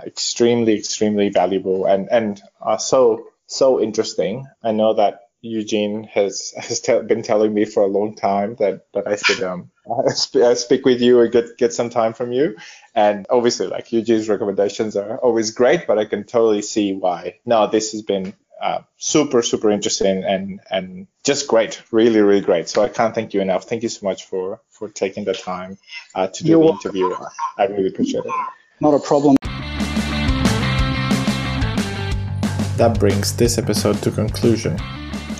extremely extremely valuable and and are so so interesting. I know that Eugene has has te- been telling me for a long time that that I should um *laughs* sp- speak with you or get get some time from you. And obviously, like Eugene's recommendations are always great, but I can totally see why. No, this has been uh, super super interesting and and just great, really really great. So I can't thank you enough. Thank you so much for for taking the time uh, to do You're the interview. I really appreciate it. Not a problem. That brings this episode to conclusion.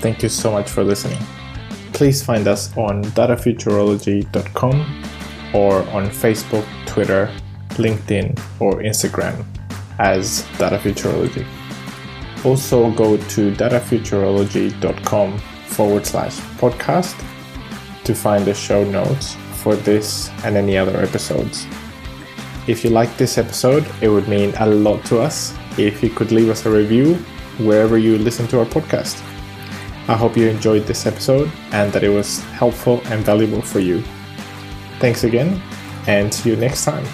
Thank you so much for listening. Please find us on datafuturology.com or on Facebook, Twitter, LinkedIn, or Instagram as Data Futurology. Also, go to datafuturology.com forward slash podcast to find the show notes for this and any other episodes. If you like this episode, it would mean a lot to us if you could leave us a review wherever you listen to our podcast. I hope you enjoyed this episode and that it was helpful and valuable for you. Thanks again, and see you next time.